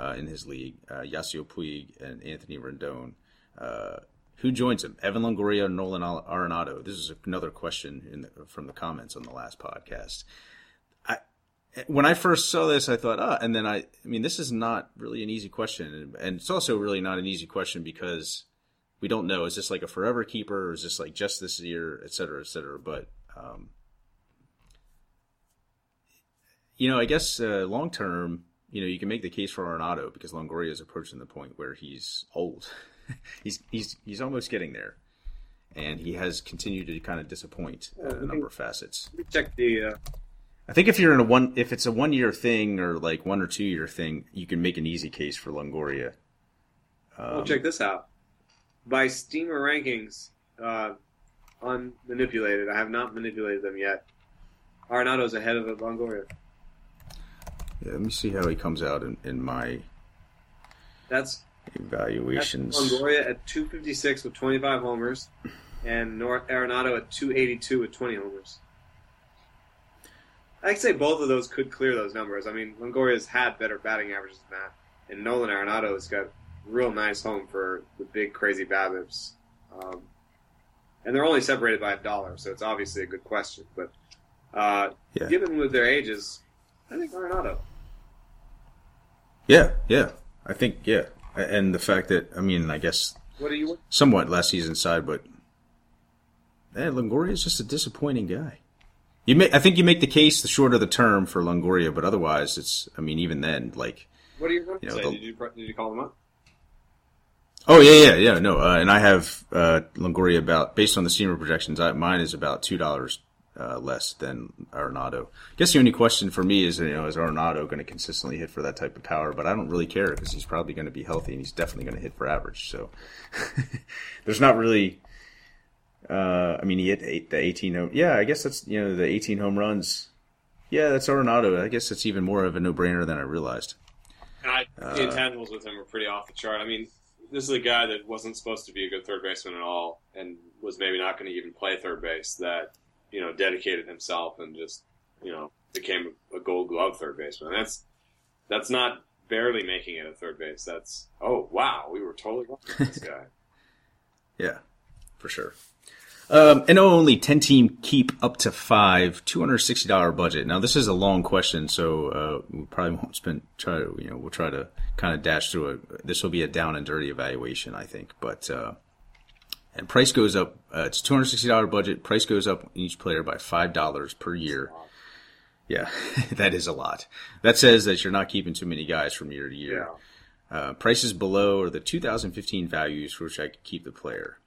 uh, in his league. Uh, Yasiel Puig and Anthony Rendon. Uh, who joins him? Evan Longoria, Nolan Arenado. This is another question the, from the comments on the last podcast. When I first saw this, I thought, ah, and then I, I mean, this is not really an easy question, and it's also really not an easy question because we don't know. Is this like a forever keeper, or is this like just this year, et cetera, et cetera? But um, you know, I guess uh, long term, you know, you can make the case for Arenado because Longoria is approaching the point where he's old. he's he's he's almost getting there, and he has continued to kind of disappoint uh, a number of facets. Let me check the. Uh... I think if you're in a one, if it's a one year thing or like one or two year thing, you can make an easy case for Longoria. Um, well, check this out. By Steamer rankings, uh, unmanipulated. I have not manipulated them yet. Arenado's ahead of Longoria. Yeah, let me see how he comes out in, in my that's evaluations. That's Longoria at 256 with 25 homers, and Nolan Arenado at 282 with 20 homers. I'd say both of those could clear those numbers. I mean, Longoria's had better batting averages than that, and Nolan Arenado's got real nice home for the big crazy BABIPs. Um, and they're only separated by a dollar, so it's obviously a good question. But uh, yeah. given with their ages, I think Arenado. Yeah, yeah. I think yeah, and the fact that I mean, I guess what do you somewhat last season side, but man, Longoria is just a disappointing guy. You may, I think you make the case the shorter the term for Longoria, but otherwise, it's. I mean, even then, like. What are you going to you know, say? The, did you did you call him up? Oh yeah, yeah, yeah. No, uh, and I have uh, Longoria about based on the Steamer projections. I, mine is about two dollars uh, less than Arenado. I guess the only question for me is, you know, is Arenado going to consistently hit for that type of power? But I don't really care because he's probably going to be healthy and he's definitely going to hit for average. So there's not really. Uh, I mean, he hit eight, the 18 home. Yeah, I guess that's you know the 18 home runs. Yeah, that's Arenado. I guess that's even more of a no brainer than I realized. I, the intangibles with him are pretty off the chart. I mean, this is a guy that wasn't supposed to be a good third baseman at all, and was maybe not going to even play third base. That you know, dedicated himself and just, you know, became a gold glove third baseman. That's, that's not barely making it a third base. That's, oh, wow, we were totally wrong with this guy. yeah, for sure. Um, and only 10 team keep up to five, $260 budget. Now, this is a long question, so uh, we probably won't spend, try to, you know, we'll try to kind of dash through it. This will be a down and dirty evaluation, I think. But, uh, and price goes up. Uh, it's two hundred sixty dollar budget. Price goes up each player by five dollars per year. Yeah, that is a lot. That says that you're not keeping too many guys from year to year. Yeah. Uh, prices below are the 2015 values for which I could keep the player.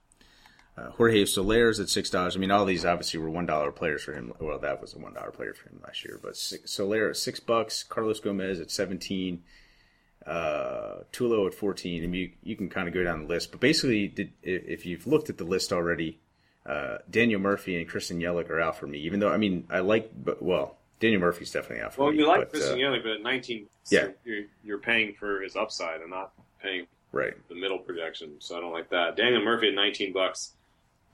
Uh, Jorge Soler is at six dollars. I mean, all these obviously were one dollar players for him. Well, that was a one dollar player for him last year. But Soler at six bucks. Carlos Gomez at seventeen uh, Tulo at 14. And you, you can kind of go down the list, but basically, did, if you've looked at the list already, uh, Daniel Murphy and Christian Yelich are out for me. Even though I mean, I like, but well, Daniel Murphy's definitely out for well, me. Well, you like but, Christian uh, Yelich, but at 19, yeah, you're, you're paying for his upside and not paying right the middle projection. So I don't like that. Daniel Murphy at 19 bucks,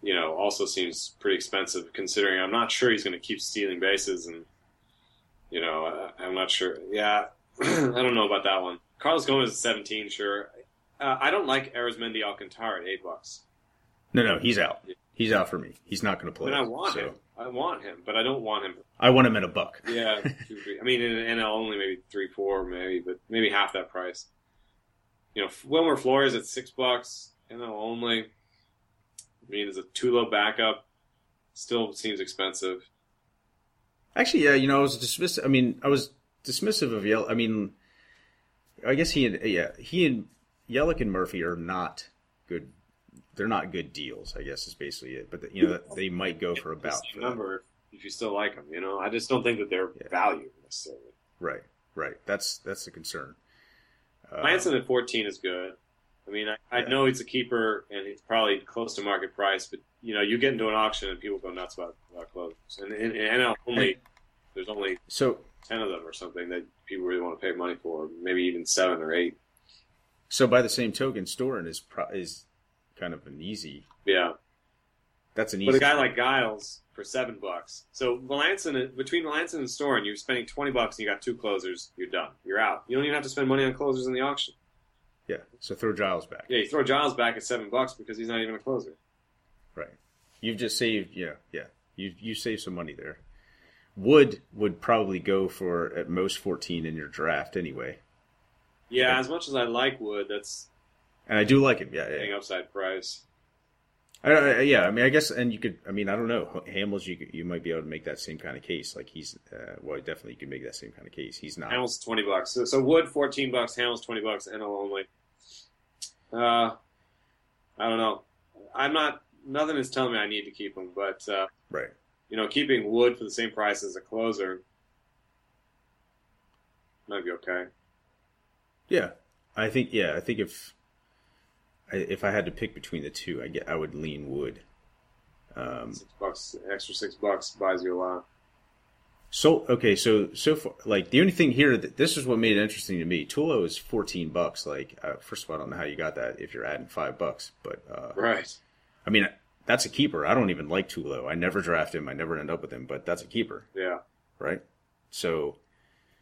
you know, also seems pretty expensive considering I'm not sure he's going to keep stealing bases and. You know, I, I'm not sure. Yeah, I don't know about that one. Carlos Gomez is 17, sure. Uh, I don't like Arismendy Alcantara at eight bucks. No, no, he's out. He's out for me. He's not going to play. I, mean, I want so. him. I want him, but I don't want him. I want him at a buck. yeah, two. I mean, in NL only maybe three, four, maybe, but maybe half that price. You know, Wilmer Flores at six bucks, NL only. I mean, it's a too low backup, still seems expensive. Actually, yeah, you know, I was dismissive. I mean, I was dismissive of Yell. I mean, I guess he and yeah he and Yelich and Murphy are not good. They're not good deals. I guess is basically it. But the, you know they might go for about for number if you still like them. You know, I just don't think that they're yeah. valued necessarily. Right, right. That's that's the concern. Uh, Melancon at fourteen is good. I mean, I, I yeah. know he's a keeper and he's probably close to market price, but you know, you get into an auction and people go nuts about about clothes. And in, in NL only, there's only so ten of them or something that people really want to pay money for. Maybe even seven or eight. So by the same token, Storen is pro- is kind of an easy. Yeah, That's an easy. but a guy like Giles for seven bucks. So Melancon between Melancon and Storen, you're spending twenty bucks and you got two closers. You're done. You're out. You don't even have to spend money on closers in the auction. yeah. So throw Giles back. Yeah, you throw Giles back at seven bucks because he's not even a closer. Right. You've just saved. Yeah. Yeah. You you saved some money there. Wood would probably go for at most fourteen in your draft anyway, Yeah, as much as I like Wood, that's and I do like him. Yeah. Yeah. upside price. I, I, yeah. I mean, I guess, and you could. I mean, I don't know. Hamels, you you might be able to make that same kind of case. Like he's. Uh, well, definitely you could make that same kind of case. He's not. Hamels twenty bucks. So, so Wood fourteen bucks. Hamels twenty bucks. NL only. Uh, I don't know. I'm not. Nothing is telling me I need to keep him, but uh, Right. You know, keeping Wood for the same price as a closer might be okay. Yeah, I think yeah, I think if I, if I had to pick between the two, I get I would lean Wood. Um, Six bucks, extra six bucks buys you a lot. so okay, so so far, like the only thing here, that this is what made it interesting to me. Tulo is fourteen bucks. Like uh, first of all, I don't know how you got that if you're adding five bucks, but uh, Right. I mean that's a keeper. I don't even like Tulo. I never draft him. I never end up with him, but that's a keeper, Yeah. right? So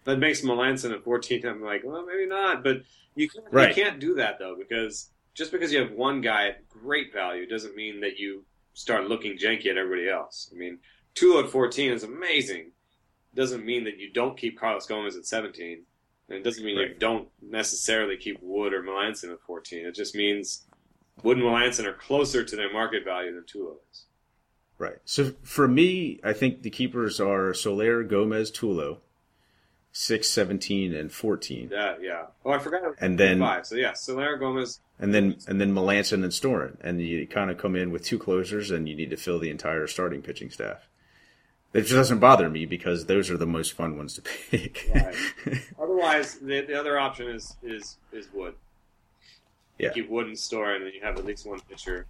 That makes Melancon at 14. I'm like, well, maybe not. But you can't, Right. you can't do that, though, because just because you have one guy at great value doesn't mean that you start looking janky at everybody else. I mean, Tulo at 14 is amazing. Doesn't mean that you don't keep Carlos Gomez at 17. And it doesn't mean you don't necessarily keep Wood or Melanson at 14. It just means Wood and Melancon are closer to their market value than Tulo is. Right. So for me, I think the keepers are Soler, Gomez, Tulo, 6, 17, and 14. Yeah, yeah. Oh, I forgot. And then- five. So, yeah, Solera Gomez. And then and then Melancon and Storen. And you kind of come in with two closers and you need to fill the entire starting pitching staff. It just doesn't bother me because those are the most fun ones to pick. Right. Otherwise, the, the other option is is is Wood. Yeah. keep Wood in store, and then you have at least one pitcher,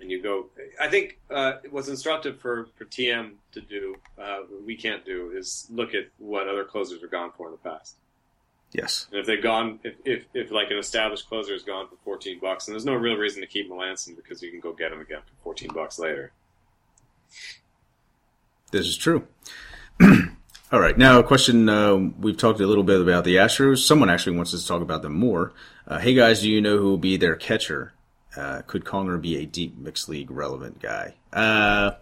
and you go. I think uh, what's instructive for for TM to do, uh, we can't do, is look at what other closers have gone for in the past. yes. And if they've gone, if, if, if like an established closer has gone for fourteen bucks, and there's no real reason to keep Melancon because you can go get him again for fourteen bucks later. This is true. All right. Now, a question. Uh, we've talked a little bit about the Astros. Someone actually wants us to talk about them more. Uh, hey, guys, do you know who will be their catcher? Uh, could Conger be a deep mixed league relevant guy? Uh,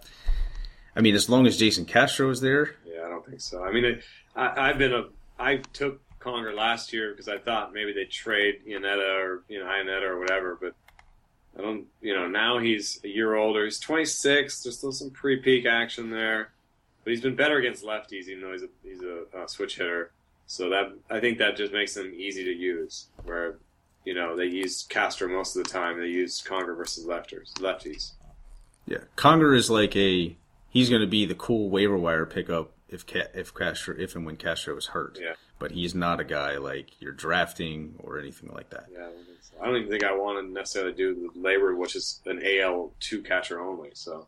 I mean, as long as Jason Castro is there, Yeah, I don't think so. I mean, it, I, I've been a. I took Conger last year because I thought maybe they'd trade Iannetta or you know Iannetta or whatever, but I don't. You know, now he's a year older. He's 26. There's still some pre-peak action there, but he's been better against lefties, even though he's a he's a uh, switch hitter. So that I think that just makes him easy to use. Where you know they use Castro most of the time. They use Conger versus lefters, lefties. yeah, Conger is like a. He's going to be the cool waiver wire pickup if Ca- if Castro if and when Castro is hurt. Yeah. But he's not a guy like you're drafting or anything like that. Yeah, I don't so. I don't even think I want to necessarily do the LABR, which is an AL two catcher only. So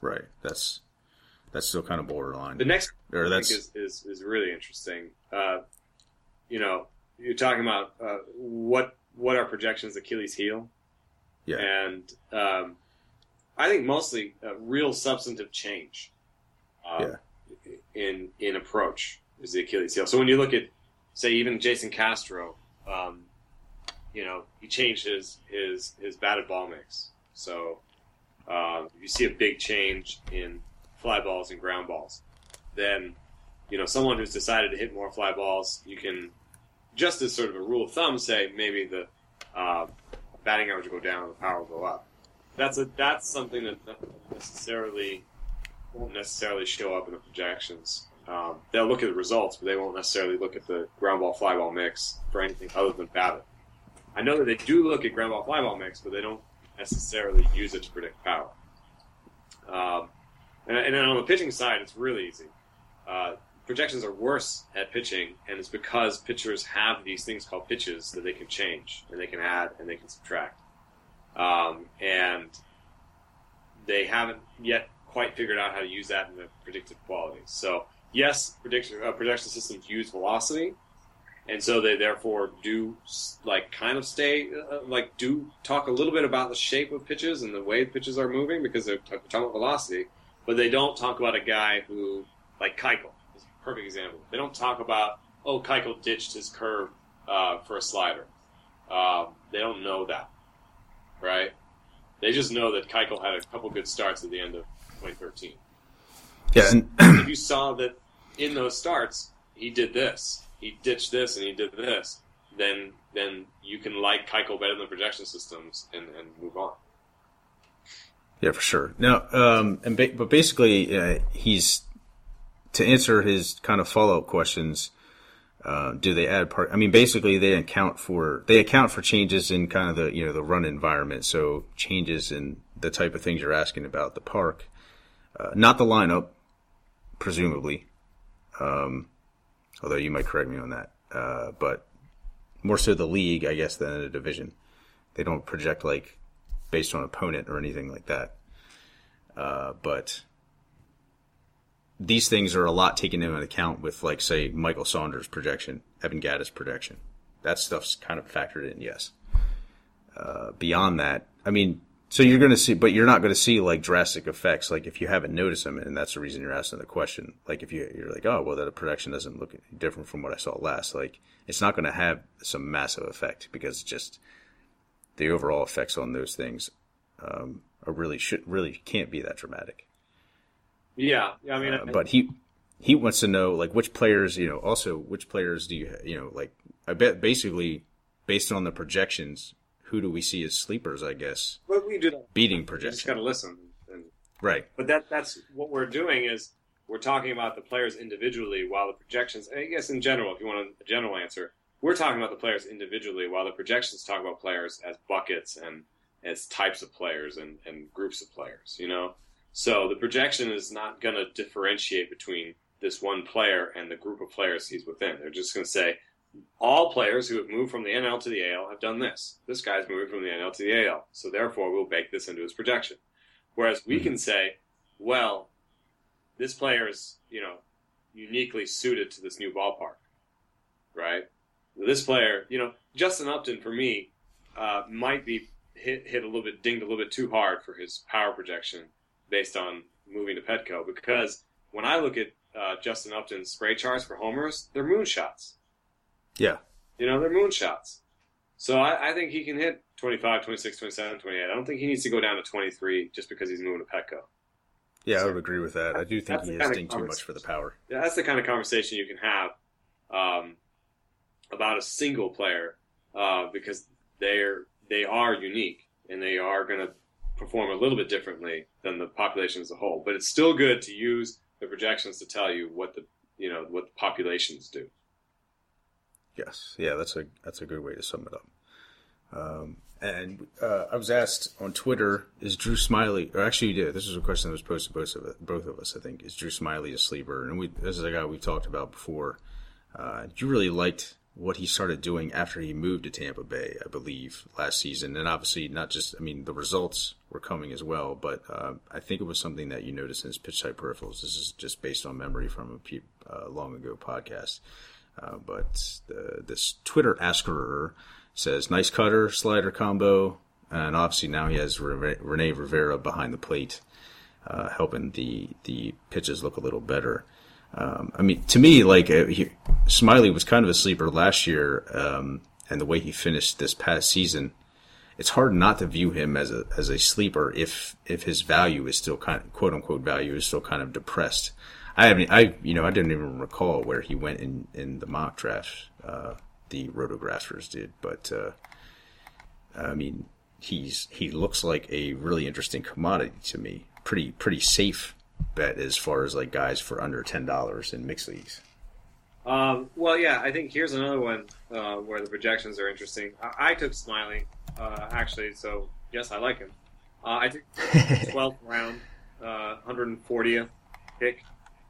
Right. That's that's still kind of borderline. the next or that's is, is is really interesting. Uh, you know, you're talking about uh, what what are projections Achilles heel, yeah. and um, I think mostly a real substantive change. Uh, In in approach is the Achilles heel. So when you look at, say, even Jason Castro, um, you know, he changed his his his batted ball mix. So um, you see a big change in fly balls and ground balls, then you know someone who's decided to hit more fly balls, you can just as sort of a rule of thumb say maybe the uh, batting average will go down, the power will go up. That's a that's something that doesn't necessarily won't necessarily show up in the projections. Um, they'll look at the results, but they won't necessarily look at the ground ball fly ball mix for anything other than BABIP. I know that they do look at ground ball fly ball mix, but they don't necessarily use it to predict power. Um, and, and then on the pitching side, it's really easy. Uh, projections are worse at pitching, and it's because pitchers have these things called pitches that they can change, and they can add, and they can subtract. Um, and they haven't yet quite figured out how to use that in the predictive quality. So yes, prediction uh, projection systems use velocity, and so they therefore do like kind of stay uh, like do talk a little bit about the shape of pitches and the way pitches are moving because they're talking about velocity, but they don't talk about a guy who like Keuchel is a perfect example. They don't talk about oh Keuchel ditched his curve uh, for a slider. Uh, they don't know that, right? They just know that Keuchel had a couple good starts at the end of 2013. Yeah, and if you saw that in those starts he did this, he ditched this, and he did this, then then you can like Keuchel better than the projection systems and, and move on. Yeah, for sure. Now, um, and ba- but basically, uh, he's to answer his kind of follow up questions. Uh, do they add part? I mean, basically, they account for they account for changes in kind of the you know the run environment. So changes in the type of things you're asking about the park, uh, not the lineup, presumably. Um, although you might correct me on that, uh, but more so the league, I guess, than the division. They don't project like based on opponent or anything like that. Uh, but these things are a lot taken into account with, like, say, Michael Saunders' projection, Evan Gattis' projection. That stuff's kind of factored in, yes. Uh, beyond that, I mean, so you're going to see, but you're not going to see like drastic effects, like if you haven't noticed them, and that's the reason you're asking the question. Like if you you're like, oh, well, that projection doesn't look different from what I saw last. Like it's not going to have some massive effect because it's just the overall effects on those things um, are really should really can't be that dramatic. Yeah. I mean, uh, but he he wants to know like which players, you know, also which players do you you know like I bet basically based on the projections who do we see as sleepers? I guess. Well, we do that. Beating projection. just got to listen. And, right. But that that's what we're doing is we're talking about the players individually, while the projections. I guess in general, if you want a general answer, we're talking about the players individually, while the projections talk about players as buckets and as types of players and, and groups of players. You know, so the projection is not going to differentiate between this one player and the group of players he's within. They're just going to say all players who have moved from the NL to the AL have done this. This guy's moving from the NL to the AL, so therefore we'll bake this into his projection. Whereas we can mm-hmm. say, well, this player is, you know, uniquely suited to this new ballpark, right? This player, you know, Justin Upton for me uh, might be hit hit a little bit dinged a little bit too hard for his power projection based on moving to Petco because when I look at uh, Justin Upton's spray charts for homers, they're moonshots. Yeah. You know, they're moonshots. So I, I, think he can hit 25, 26, 27, 28. I don't think he needs to go down to 23 just because he's moving to Petco. Yeah, so, I would agree with that. I do think he is dinged too much for the power. Yeah, that's the kind of conversation you can have um, about a single player uh, because they're they are unique and they are going to perform a little bit differently than the population as a whole. But it's still good to use the projections to tell you what the you know what the populations do. Yes, yeah, that's a that's a good way to sum it up. Um, and uh, I was asked on Twitter, is Drew Smyly, or actually, yeah, this is a question that was posted both of both of us. I think is Drew Smyly a sleeper? And we, this is a guy we've talked about before. Uh, you really liked what he started doing after he moved to Tampa Bay, I believe, last season. And obviously, not just, I mean, the results were coming as well, but uh, I think it was something that you noticed in his pitch type peripherals. This is just based on memory from a uh, long ago podcast. Uh, but the, this Twitter asker says, nice cutter, slider combo. And obviously now he has Rene Rivera behind the plate, uh, helping the, the pitches look a little better. Um, I mean, to me, like uh, he, Smyly was kind of a sleeper last year, um, and the way he finished this past season, it's hard not to view him as a as a sleeper if if his value is still kind of quote unquote value is still kind of depressed. I haven't, I you know, I didn't even recall where he went in in the mock draft. Uh, the rotographers did, but uh, I mean, he's he looks like a really interesting commodity to me. Pretty pretty safe bet as far as like guys for under ten dollars in mixed leagues. Um, well, yeah, I think here's another one uh, where the projections are interesting. I, I took Smyly uh, actually, so yes, I like him. Uh, I took 12th round, 140th uh, pick.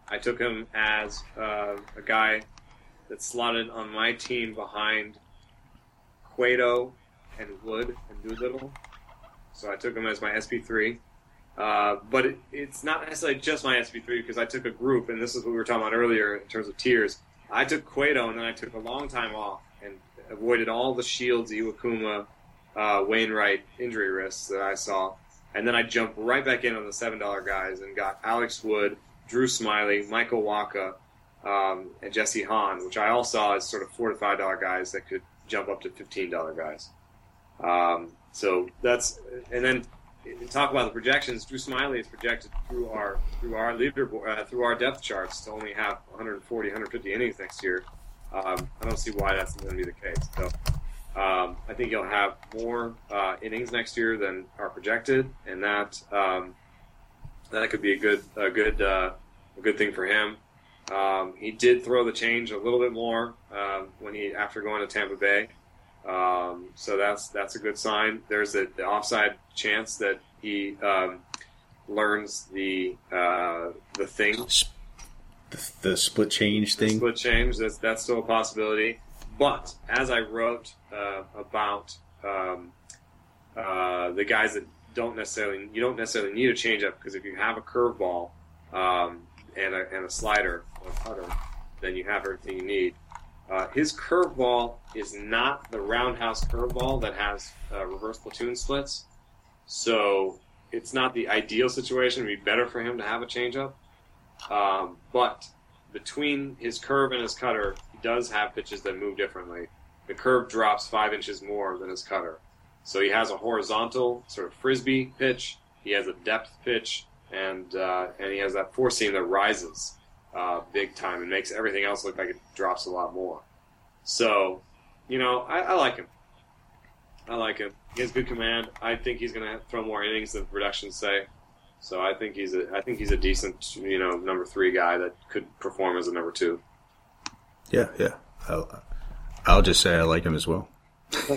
I took him as uh, a guy that slotted on my team behind Cueto and Wood and Doolittle. So I took him as my SP3. Uh, but it, it's not necessarily just my SP3 because I took a group, and this is what we were talking about earlier in terms of tiers. I took Cueto, and then I took a long time off and avoided all the Shields, Iwakuma, uh, Wainwright injury risks that I saw. And then I jumped right back in on the $7 guys and got Alex Wood, Drew Smyly, Michael Wacha, um, and Jesse Hahn, which I all saw as sort of 4 to $5 guys that could jump up to $15 guys. Um, so that's, and then talk about the projections. Drew Smyly is projected through our through our leaderboard uh, through our depth charts to only have 140, 150 innings next year. Um, I don't see why that's going to be the case. So um, I think he'll have more uh, innings next year than are projected, and that um, that could be a good a good uh, a good thing for him. Um, he did throw the change a little bit more um, when he after going to Tampa Bay. So that's that's a good sign. There's a, the offside chance that he um, learns the uh, the thing, the, the, split change the thing. Split change. That's that's still a possibility. But as I wrote uh, about um, uh, the guys that don't necessarily you don't necessarily need a changeup because if you have a curveball um, and a and a slider or a cutter, then you have everything you need. Uh, his curveball is not the roundhouse curveball that has uh, reverse platoon splits, so it's not the ideal situation. It'd be better for him to have a changeup, um, but between his curve and his cutter, he does have pitches that move differently. The curve drops five inches more than his cutter, so he has a horizontal sort of frisbee pitch. He has a depth pitch, and uh, and he has that four seam that rises uh, big time and makes everything else look like it drops a lot more. So, you know, I, I like him. I like him. He has good command. I think he's going to throw more innings than productions say. So I think he's a I think he's a decent you know number three guy that could perform as a number two. Yeah, yeah. I'll, I'll just say I like him as well.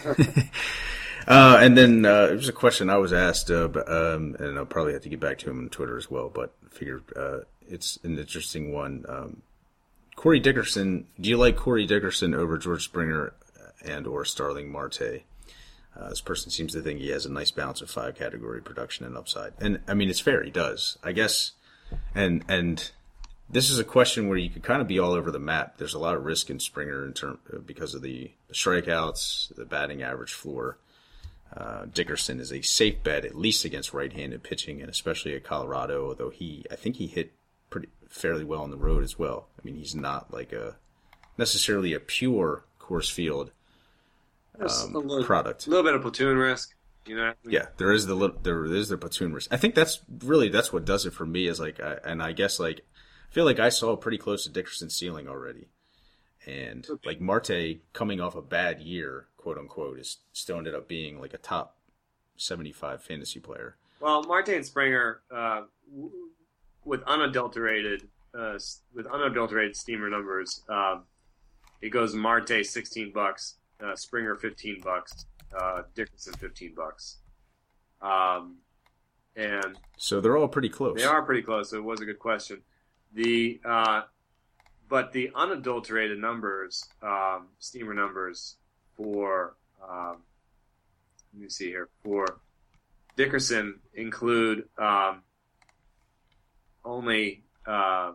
uh, and then uh, there's a question I was asked, uh, um, and I'll probably have to get back to him on Twitter as well. But figured uh, it's an interesting one. Um, Corey Dickerson, do you like Corey Dickerson over George Springer and or Starling Marte? Uh, this person seems to think he has a nice balance of five category production and upside, and I mean it's fair. He does, I guess. And and this is a question where you could kind of be all over the map. There's a lot of risk in Springer in term uh, because of the, strikeouts, the batting average floor. Uh, Dickerson is a safe bet, at least against right-handed pitching, and especially at Colorado. Although he, I think he hit pretty fairly well on the road as well. I mean, he's not like a necessarily a pure Coors Field um, a little, product. A little bit of platoon risk, you know. Yeah, there is the little, there is the platoon risk. I think that's really that's what does it for me. Is like, I, and I guess like I feel like I saw pretty close to Dickerson's ceiling already, and okay. like Marte coming off a bad year, quote unquote, is still ended up being like a top seventy-five fantasy player. Well, Marte and Springer, uh, with unadulterated uh, with unadulterated steamer numbers, um, it goes Marte sixteen bucks, uh, Springer fifteen bucks, uh, Dickerson fifteen bucks, um, and so they're all pretty close. They are pretty close. So it was a good question. The uh, but the unadulterated numbers, um, steamer numbers for um, let me see here for Dickerson include um, only uh,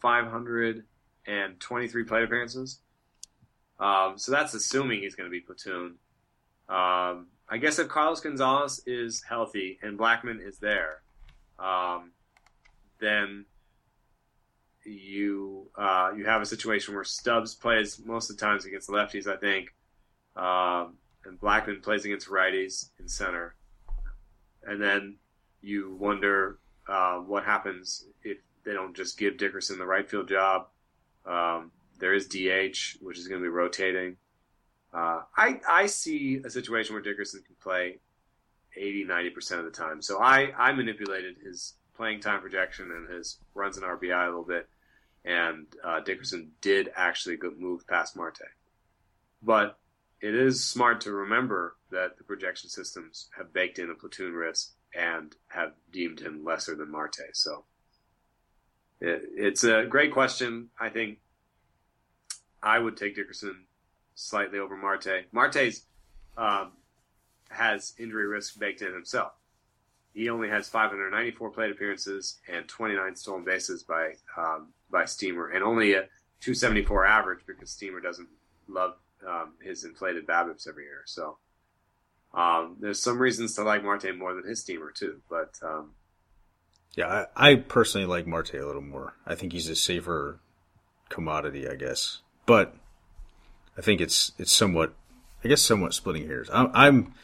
523 plate appearances. Um, so that's assuming he's going to be platoon. Um, I guess if Carlos Gonzalez is healthy and Blackmon is there, um, then you uh, you have a situation where Stubbs plays most of the times against the lefties, I think, um, and Blackmon plays against righties in center, and then you wonder uh, what happens if they don't just give Dickerson the right field job. Um, there is DH, which is going to be rotating. Uh, I I see a situation where Dickerson can play 80, 90 percent of the time. So I I manipulated his playing time projection and his runs in RBI a little bit, and uh, Dickerson did actually move past Marte. But it is smart to remember that the projection systems have baked in a platoon risk and have deemed him lesser than Marte. So it, it's a great question. I think I would take Dickerson slightly over Marte. Marte's um, has injury risk baked in himself. he only has 594 plate appearances and 29 stolen bases by um, by Steamer, and only a 274 average because Steamer doesn't love um, his inflated BABIPs every year. So um, there's some reasons to like Marte more than his Steamer too, but um, yeah, I, I, personally like Marte a little more. I think he's a safer commodity, I guess, but I think it's it's somewhat, I guess, somewhat splitting hairs. I'm, I'm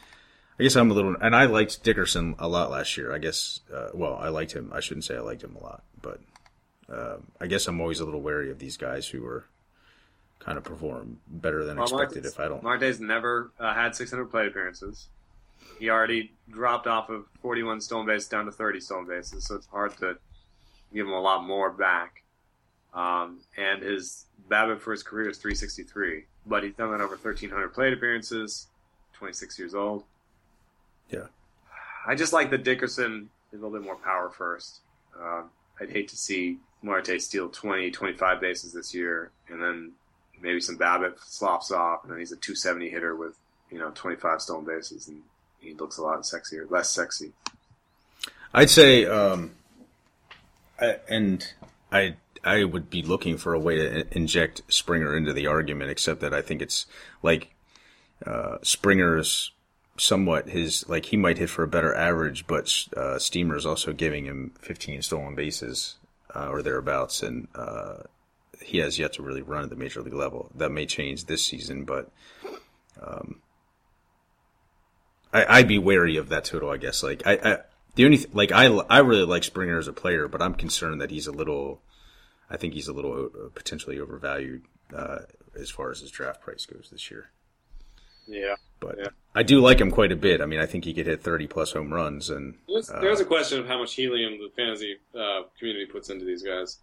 I guess I'm a little, and I liked Dickerson a lot last year. I guess, uh, well, I liked him. I shouldn't say I liked him a lot, but uh, I guess I'm always a little wary of these guys who are kind of perform better than well, expected. Marte's, if I don't, Marte's never uh, had 600 plate appearances. He already dropped off of 41 stolen bases down to 30 stolen bases, so it's hard to give him a lot more back. Um, and his BABIP for his career is 363, but he's done that over 1,300 plate appearances. 26 years old. Yeah. I just like that Dickerson is a little bit more power first. Uh, I'd hate to see Marte steal 20, 25 bases this year, and then maybe some BABIP slops off, and then he's a 270 hitter with you know 25 stolen bases, and he looks a lot sexier, less sexy. I'd say, um, I, and I I would be looking for a way to inject Springer into the argument, except that I think it's like uh, Springer's somewhat his like he might hit for a better average, but uh, Steamer is also giving him 15 stolen bases uh, or thereabouts, and uh, he has yet to really run at the major league level. That may change this season, but um, I, would be wary of that total. I guess like I, I the only th- like I I really like Springer as a player, but I'm concerned that he's a little. I think he's a little uh, potentially overvalued uh, as far as his draft price goes this year. Yeah. But yeah. I do like him quite a bit. I mean, I think he could hit 30 plus home runs. And there's, uh, there's a question of how much helium the fantasy uh, community puts into these guys.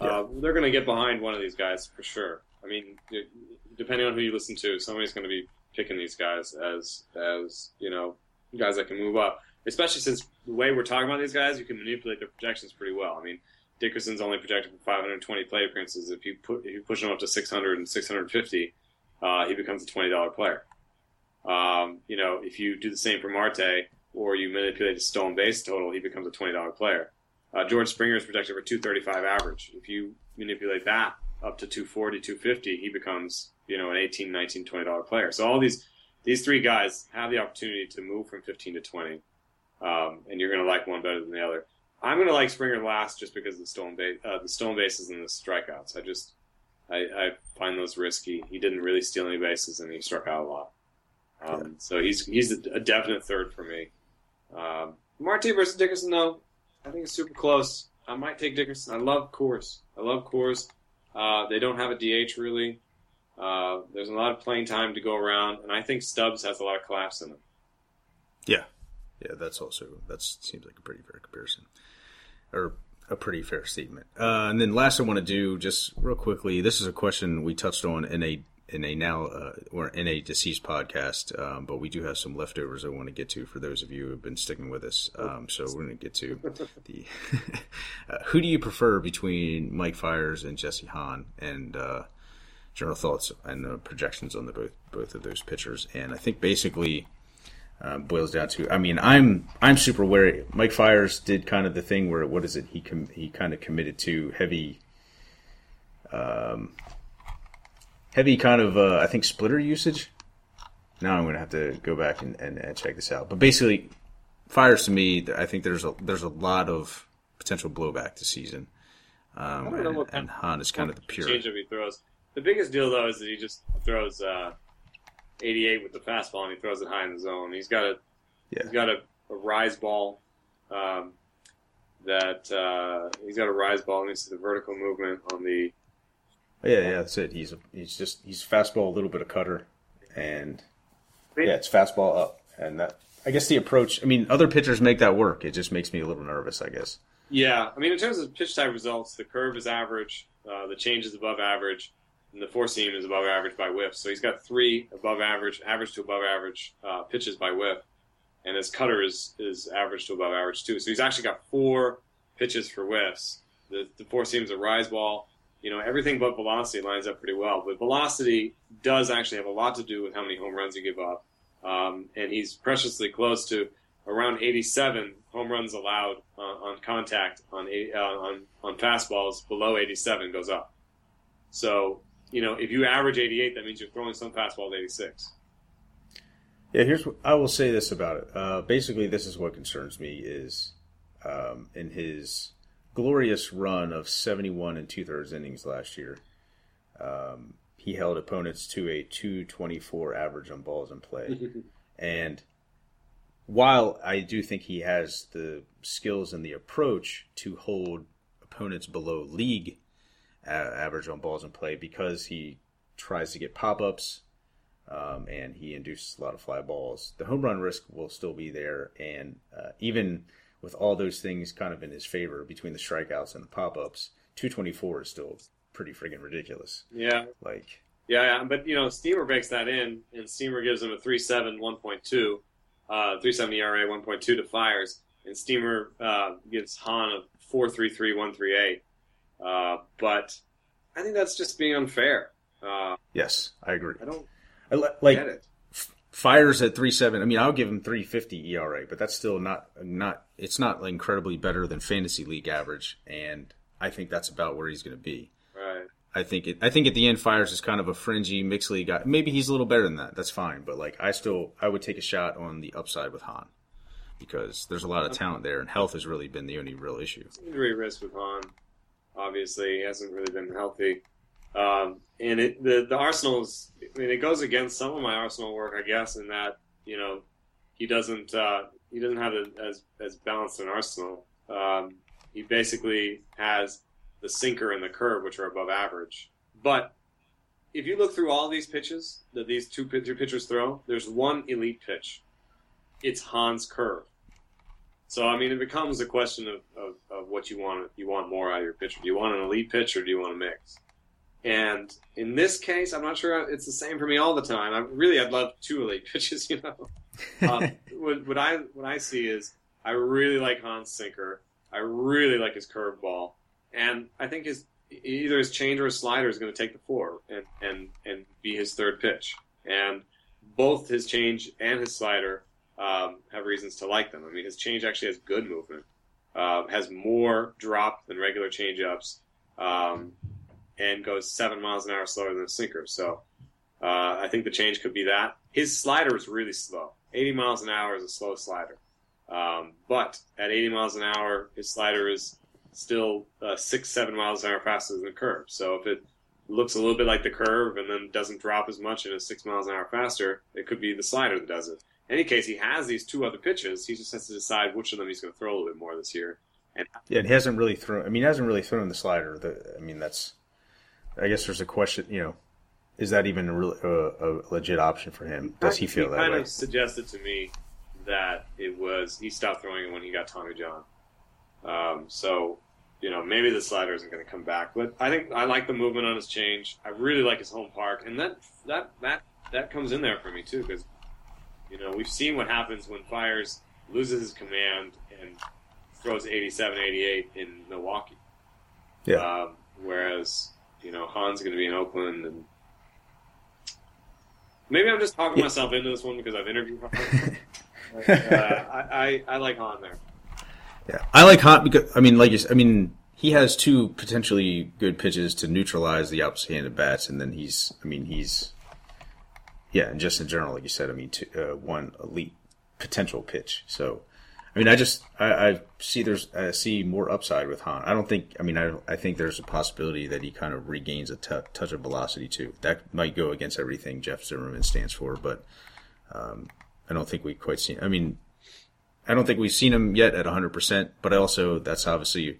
Yeah. Uh, they're going to get behind one of these guys for sure. I mean, depending on who you listen to, somebody's going to be picking these guys as as you know guys that can move up. Especially since the way we're talking about these guys, you can manipulate their projections pretty well. I mean, Dickerson's only projected for 520 play appearances. If you put if you push him up to 600 and 650, uh, he becomes a twenty dollar player. Um, you know, if you do the same for Marte or you manipulate his stolen base total, he becomes a twenty dollar player. Uh, George Springer is projected for two thirty five average. If you manipulate that up to 240, 250, he becomes you know an 18, 19, 20 dollar player. So all these these three guys have the opportunity to move from 15 to 20, um, and you're going to like one better than the other. I'm going to like Springer last just because of the stolen base, uh, the stolen bases and the strikeouts. I just I, I find those risky. He didn't really steal any bases, and he struck out a lot. Um, yeah. So he's he's a, a, definite third for me. Um, Marte versus Dickerson, though, I think it's super close. I might take Dickerson. I love Coors. I love Coors. Uh, they don't have a DH really. Uh, there's a lot of playing time to go around, and I think Stubbs has a lot of collapse in him. Yeah, yeah, that's also that seems like a pretty fair comparison. Or a pretty fair statement. Uh, and then last I want to do just real quickly. This is a question we touched on in a in a now uh, or in a deceased podcast, um, but we do have some leftovers I want to get to for those of you who have been sticking with us. Um, so we're going to get to the uh, who do you prefer between Mike Fiers and Jesse Hahn, and uh, general thoughts and projections on the both both of those pitchers. And I think basically uh, boils down to. I mean, I'm I'm super wary. Mike Fiers did kind of the thing where what is it? He com- he kind of committed to heavy, um, heavy kind of uh, I think splitter usage. Now I'm going to have to go back and, and, and, check this out. But basically, Fiers to me, I think there's a there's a lot of potential blowback this season. Um, and, and Hahn is kind of the pure change he throws. The biggest deal though is that he just throws. Uh 88 with the fastball, and he throws it high in the zone. He's got a yeah. he's got a, a rise ball um, that uh, he's got a rise ball, and it's the vertical movement on the. Yeah, yeah, that's it. He's a, he's just he's fastball, a little bit of cutter, and yeah, it's fastball up, and that I guess the approach. I mean, other pitchers make that work. It just makes me a little nervous, I guess. Yeah, I mean, in terms of pitch type results, the curve is average, uh, the change is above average and the four seam is above average by whiff. So he's got three above average, average to above average uh, pitches by whiff, and his cutter is is average to above average too. So he's actually got four pitches for whiffs. The, the four seam is a rise ball. You know, everything but velocity lines up pretty well. But velocity does actually have a lot to do with how many home runs you give up. Um, and he's preciously close to around 87 home runs allowed uh, on contact on, uh, on on fastballs below 87 goes up. So you know if you average 88, that means you're throwing some fastball at 86. Yeah, here's what I will say this about it. Uh, basically, this is what concerns me is um, in his glorious run of 71 and two thirds innings last year. Um, he held opponents to a 224 average on balls in play. and while I do think he has the skills and the approach to hold opponents below league uh, average on balls in play because he tries to get pop ups um, and he induces a lot of fly balls, the home run risk will still be there. And uh, even with all those things kind of in his favor between the strikeouts and the pop ups, 224 is still pretty friggin' ridiculous. Yeah. Like, yeah, yeah, but you know, Steamer bakes that in, and Steamer gives him a 3.7, 1.2, uh, 3.7 ERA, 1.2 to Fiers, and Steamer uh, gives Hahn a 4.33, 1.38. Uh, but I think that's just being unfair. Uh, yes, I agree. I don't I li- like Fiers at three seven. I mean, I'll give him three fifty ERA, but that's still not not. It's not incredibly better than fantasy league average, and I think that's about where he's going to be. Right. I think it, I think at the end, Fiers is kind of a fringy mixed league guy. Maybe he's a little better than that. That's fine, but like I still I would take a shot on the upside with Hahn because there's a lot of talent there, and health has really been the only real issue. Injury risk with Hahn, obviously, he hasn't really been healthy. Um, and it, the the Arsenal's, I mean, it goes against some of my Arsenal work, I guess, in that you know he doesn't uh, he doesn't have a, as as balanced an Arsenal. Um, he basically has the sinker and the curve, which are above average. But if you look through all these pitches that these two pitcher pitchers throw, there's one elite pitch. It's Hahn's curve. So I mean, it becomes a question of, of, of what you want. You want more out of your pitcher. Do you want an elite pitch or do you want a mix? And in this case, I'm not sure it's the same for me all the time. I really, I'd love two elite pitches. You know, um, what, what I what I see is I really like Hahn's sinker. I really like his curveball, and I think his either his change or his slider is going to take the floor and and and be his third pitch. And both his change and his slider um, have reasons to like them. I mean, his change actually has good movement, uh, has more drop than regular changeups. Um, and goes seven miles an hour slower than a sinker. So uh, I think the change could be that. His slider is really slow. 80 miles an hour is a slow slider. Um, but at 80 miles an hour, his slider is still uh, six, seven miles an hour faster than the curve. So if it looks a little bit like the curve and then doesn't drop as much and is six miles an hour faster, it could be the slider that does it. In any case, he has these two other pitches. He just has to decide which of them he's going to throw a little bit more this year. And Yeah, he hasn't really thrown. I mean, he hasn't really thrown the slider. The, I mean, that's. I guess there's a question. You know, is that even a, real, a, a legit option for him? Does he feel that kind way? of suggested to me that it was he stopped throwing it when he got Tommy John. Um, so you know maybe the slider isn't going to come back, but I think I like the movement on his change. I really like his home park, and that that that that comes in there for me too because you know we've seen what happens when Fiers loses his command and throws 87, 88 in Milwaukee. Yeah. Um, whereas you know Hahn's going to be in Oakland and. Maybe I'm just talking Yeah. myself into this one because I've interviewed Hahn. But, uh, I, I, I like Hahn there. Yeah, I like Hot because I mean, like you, I mean, he has two potentially good pitches to neutralize the opposite-handed bats, and then he's, I mean, he's, yeah, and just in general, like you said, I mean, two, uh, one elite potential pitch. So, I mean, I just, I, I see there's, I see more upside with Hahn. I don't think, I mean, I, I think there's a possibility that he kind of regains a t- touch of velocity too. That might go against everything Jeff Zimmerman stands for, but um, I don't think we quite seen. I mean, I don't think we've seen him yet at 100%, but also that's obviously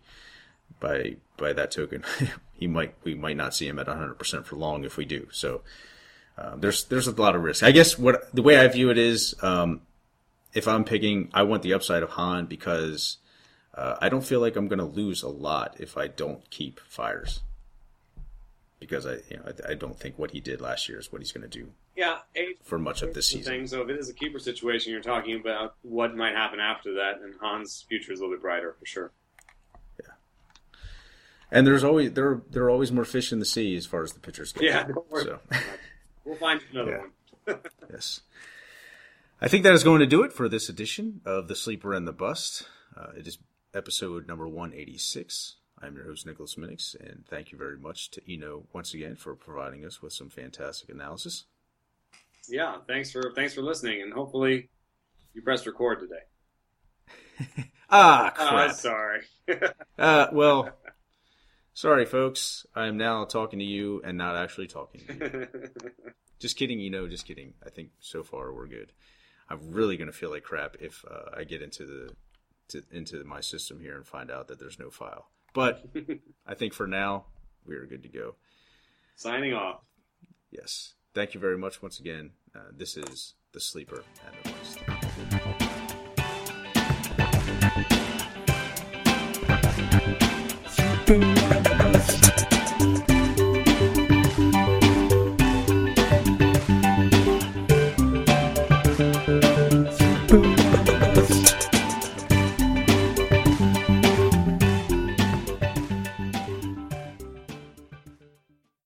by by that token, he might we might not see him at 100% for long if we do. So um, there's there's a lot of risk. I guess what the way I view it is, um, if I'm picking, I want the upside of Hahn because uh, I don't feel like I'm going to lose a lot if I don't keep Fiers. Because I, you know, I, I don't think what he did last year is what he's going to do Yeah, for much of this season. thing. So if it is a keeper situation, you're talking about what might happen after that, and Hahn's future is a little bit brighter for sure. Yeah, and there's always there there are always more fish in the sea as far as the pitchers go. Yeah. So We'll find another Yeah. one. yes. I think that is going to do it for this edition of The Sleeper and the Bust. Uh, it is episode number 186. I'm your host, Nicholas Minnix, and thank you very much to Eno once again for providing us with some fantastic analysis. Yeah, thanks for thanks for listening, and hopefully you pressed record today. ah, crap. Uh, sorry. uh, well, sorry, folks. I am now talking to you and not actually talking to you. just kidding, Eno. Just kidding. I think so far we're good. I'm really gonna feel like crap if uh, I get into the to, into my system here and find out that there's no file. But I think for now we are good to go. Signing off. Yes. Thank you very much once again. Uh, this is the sleeper and the bust.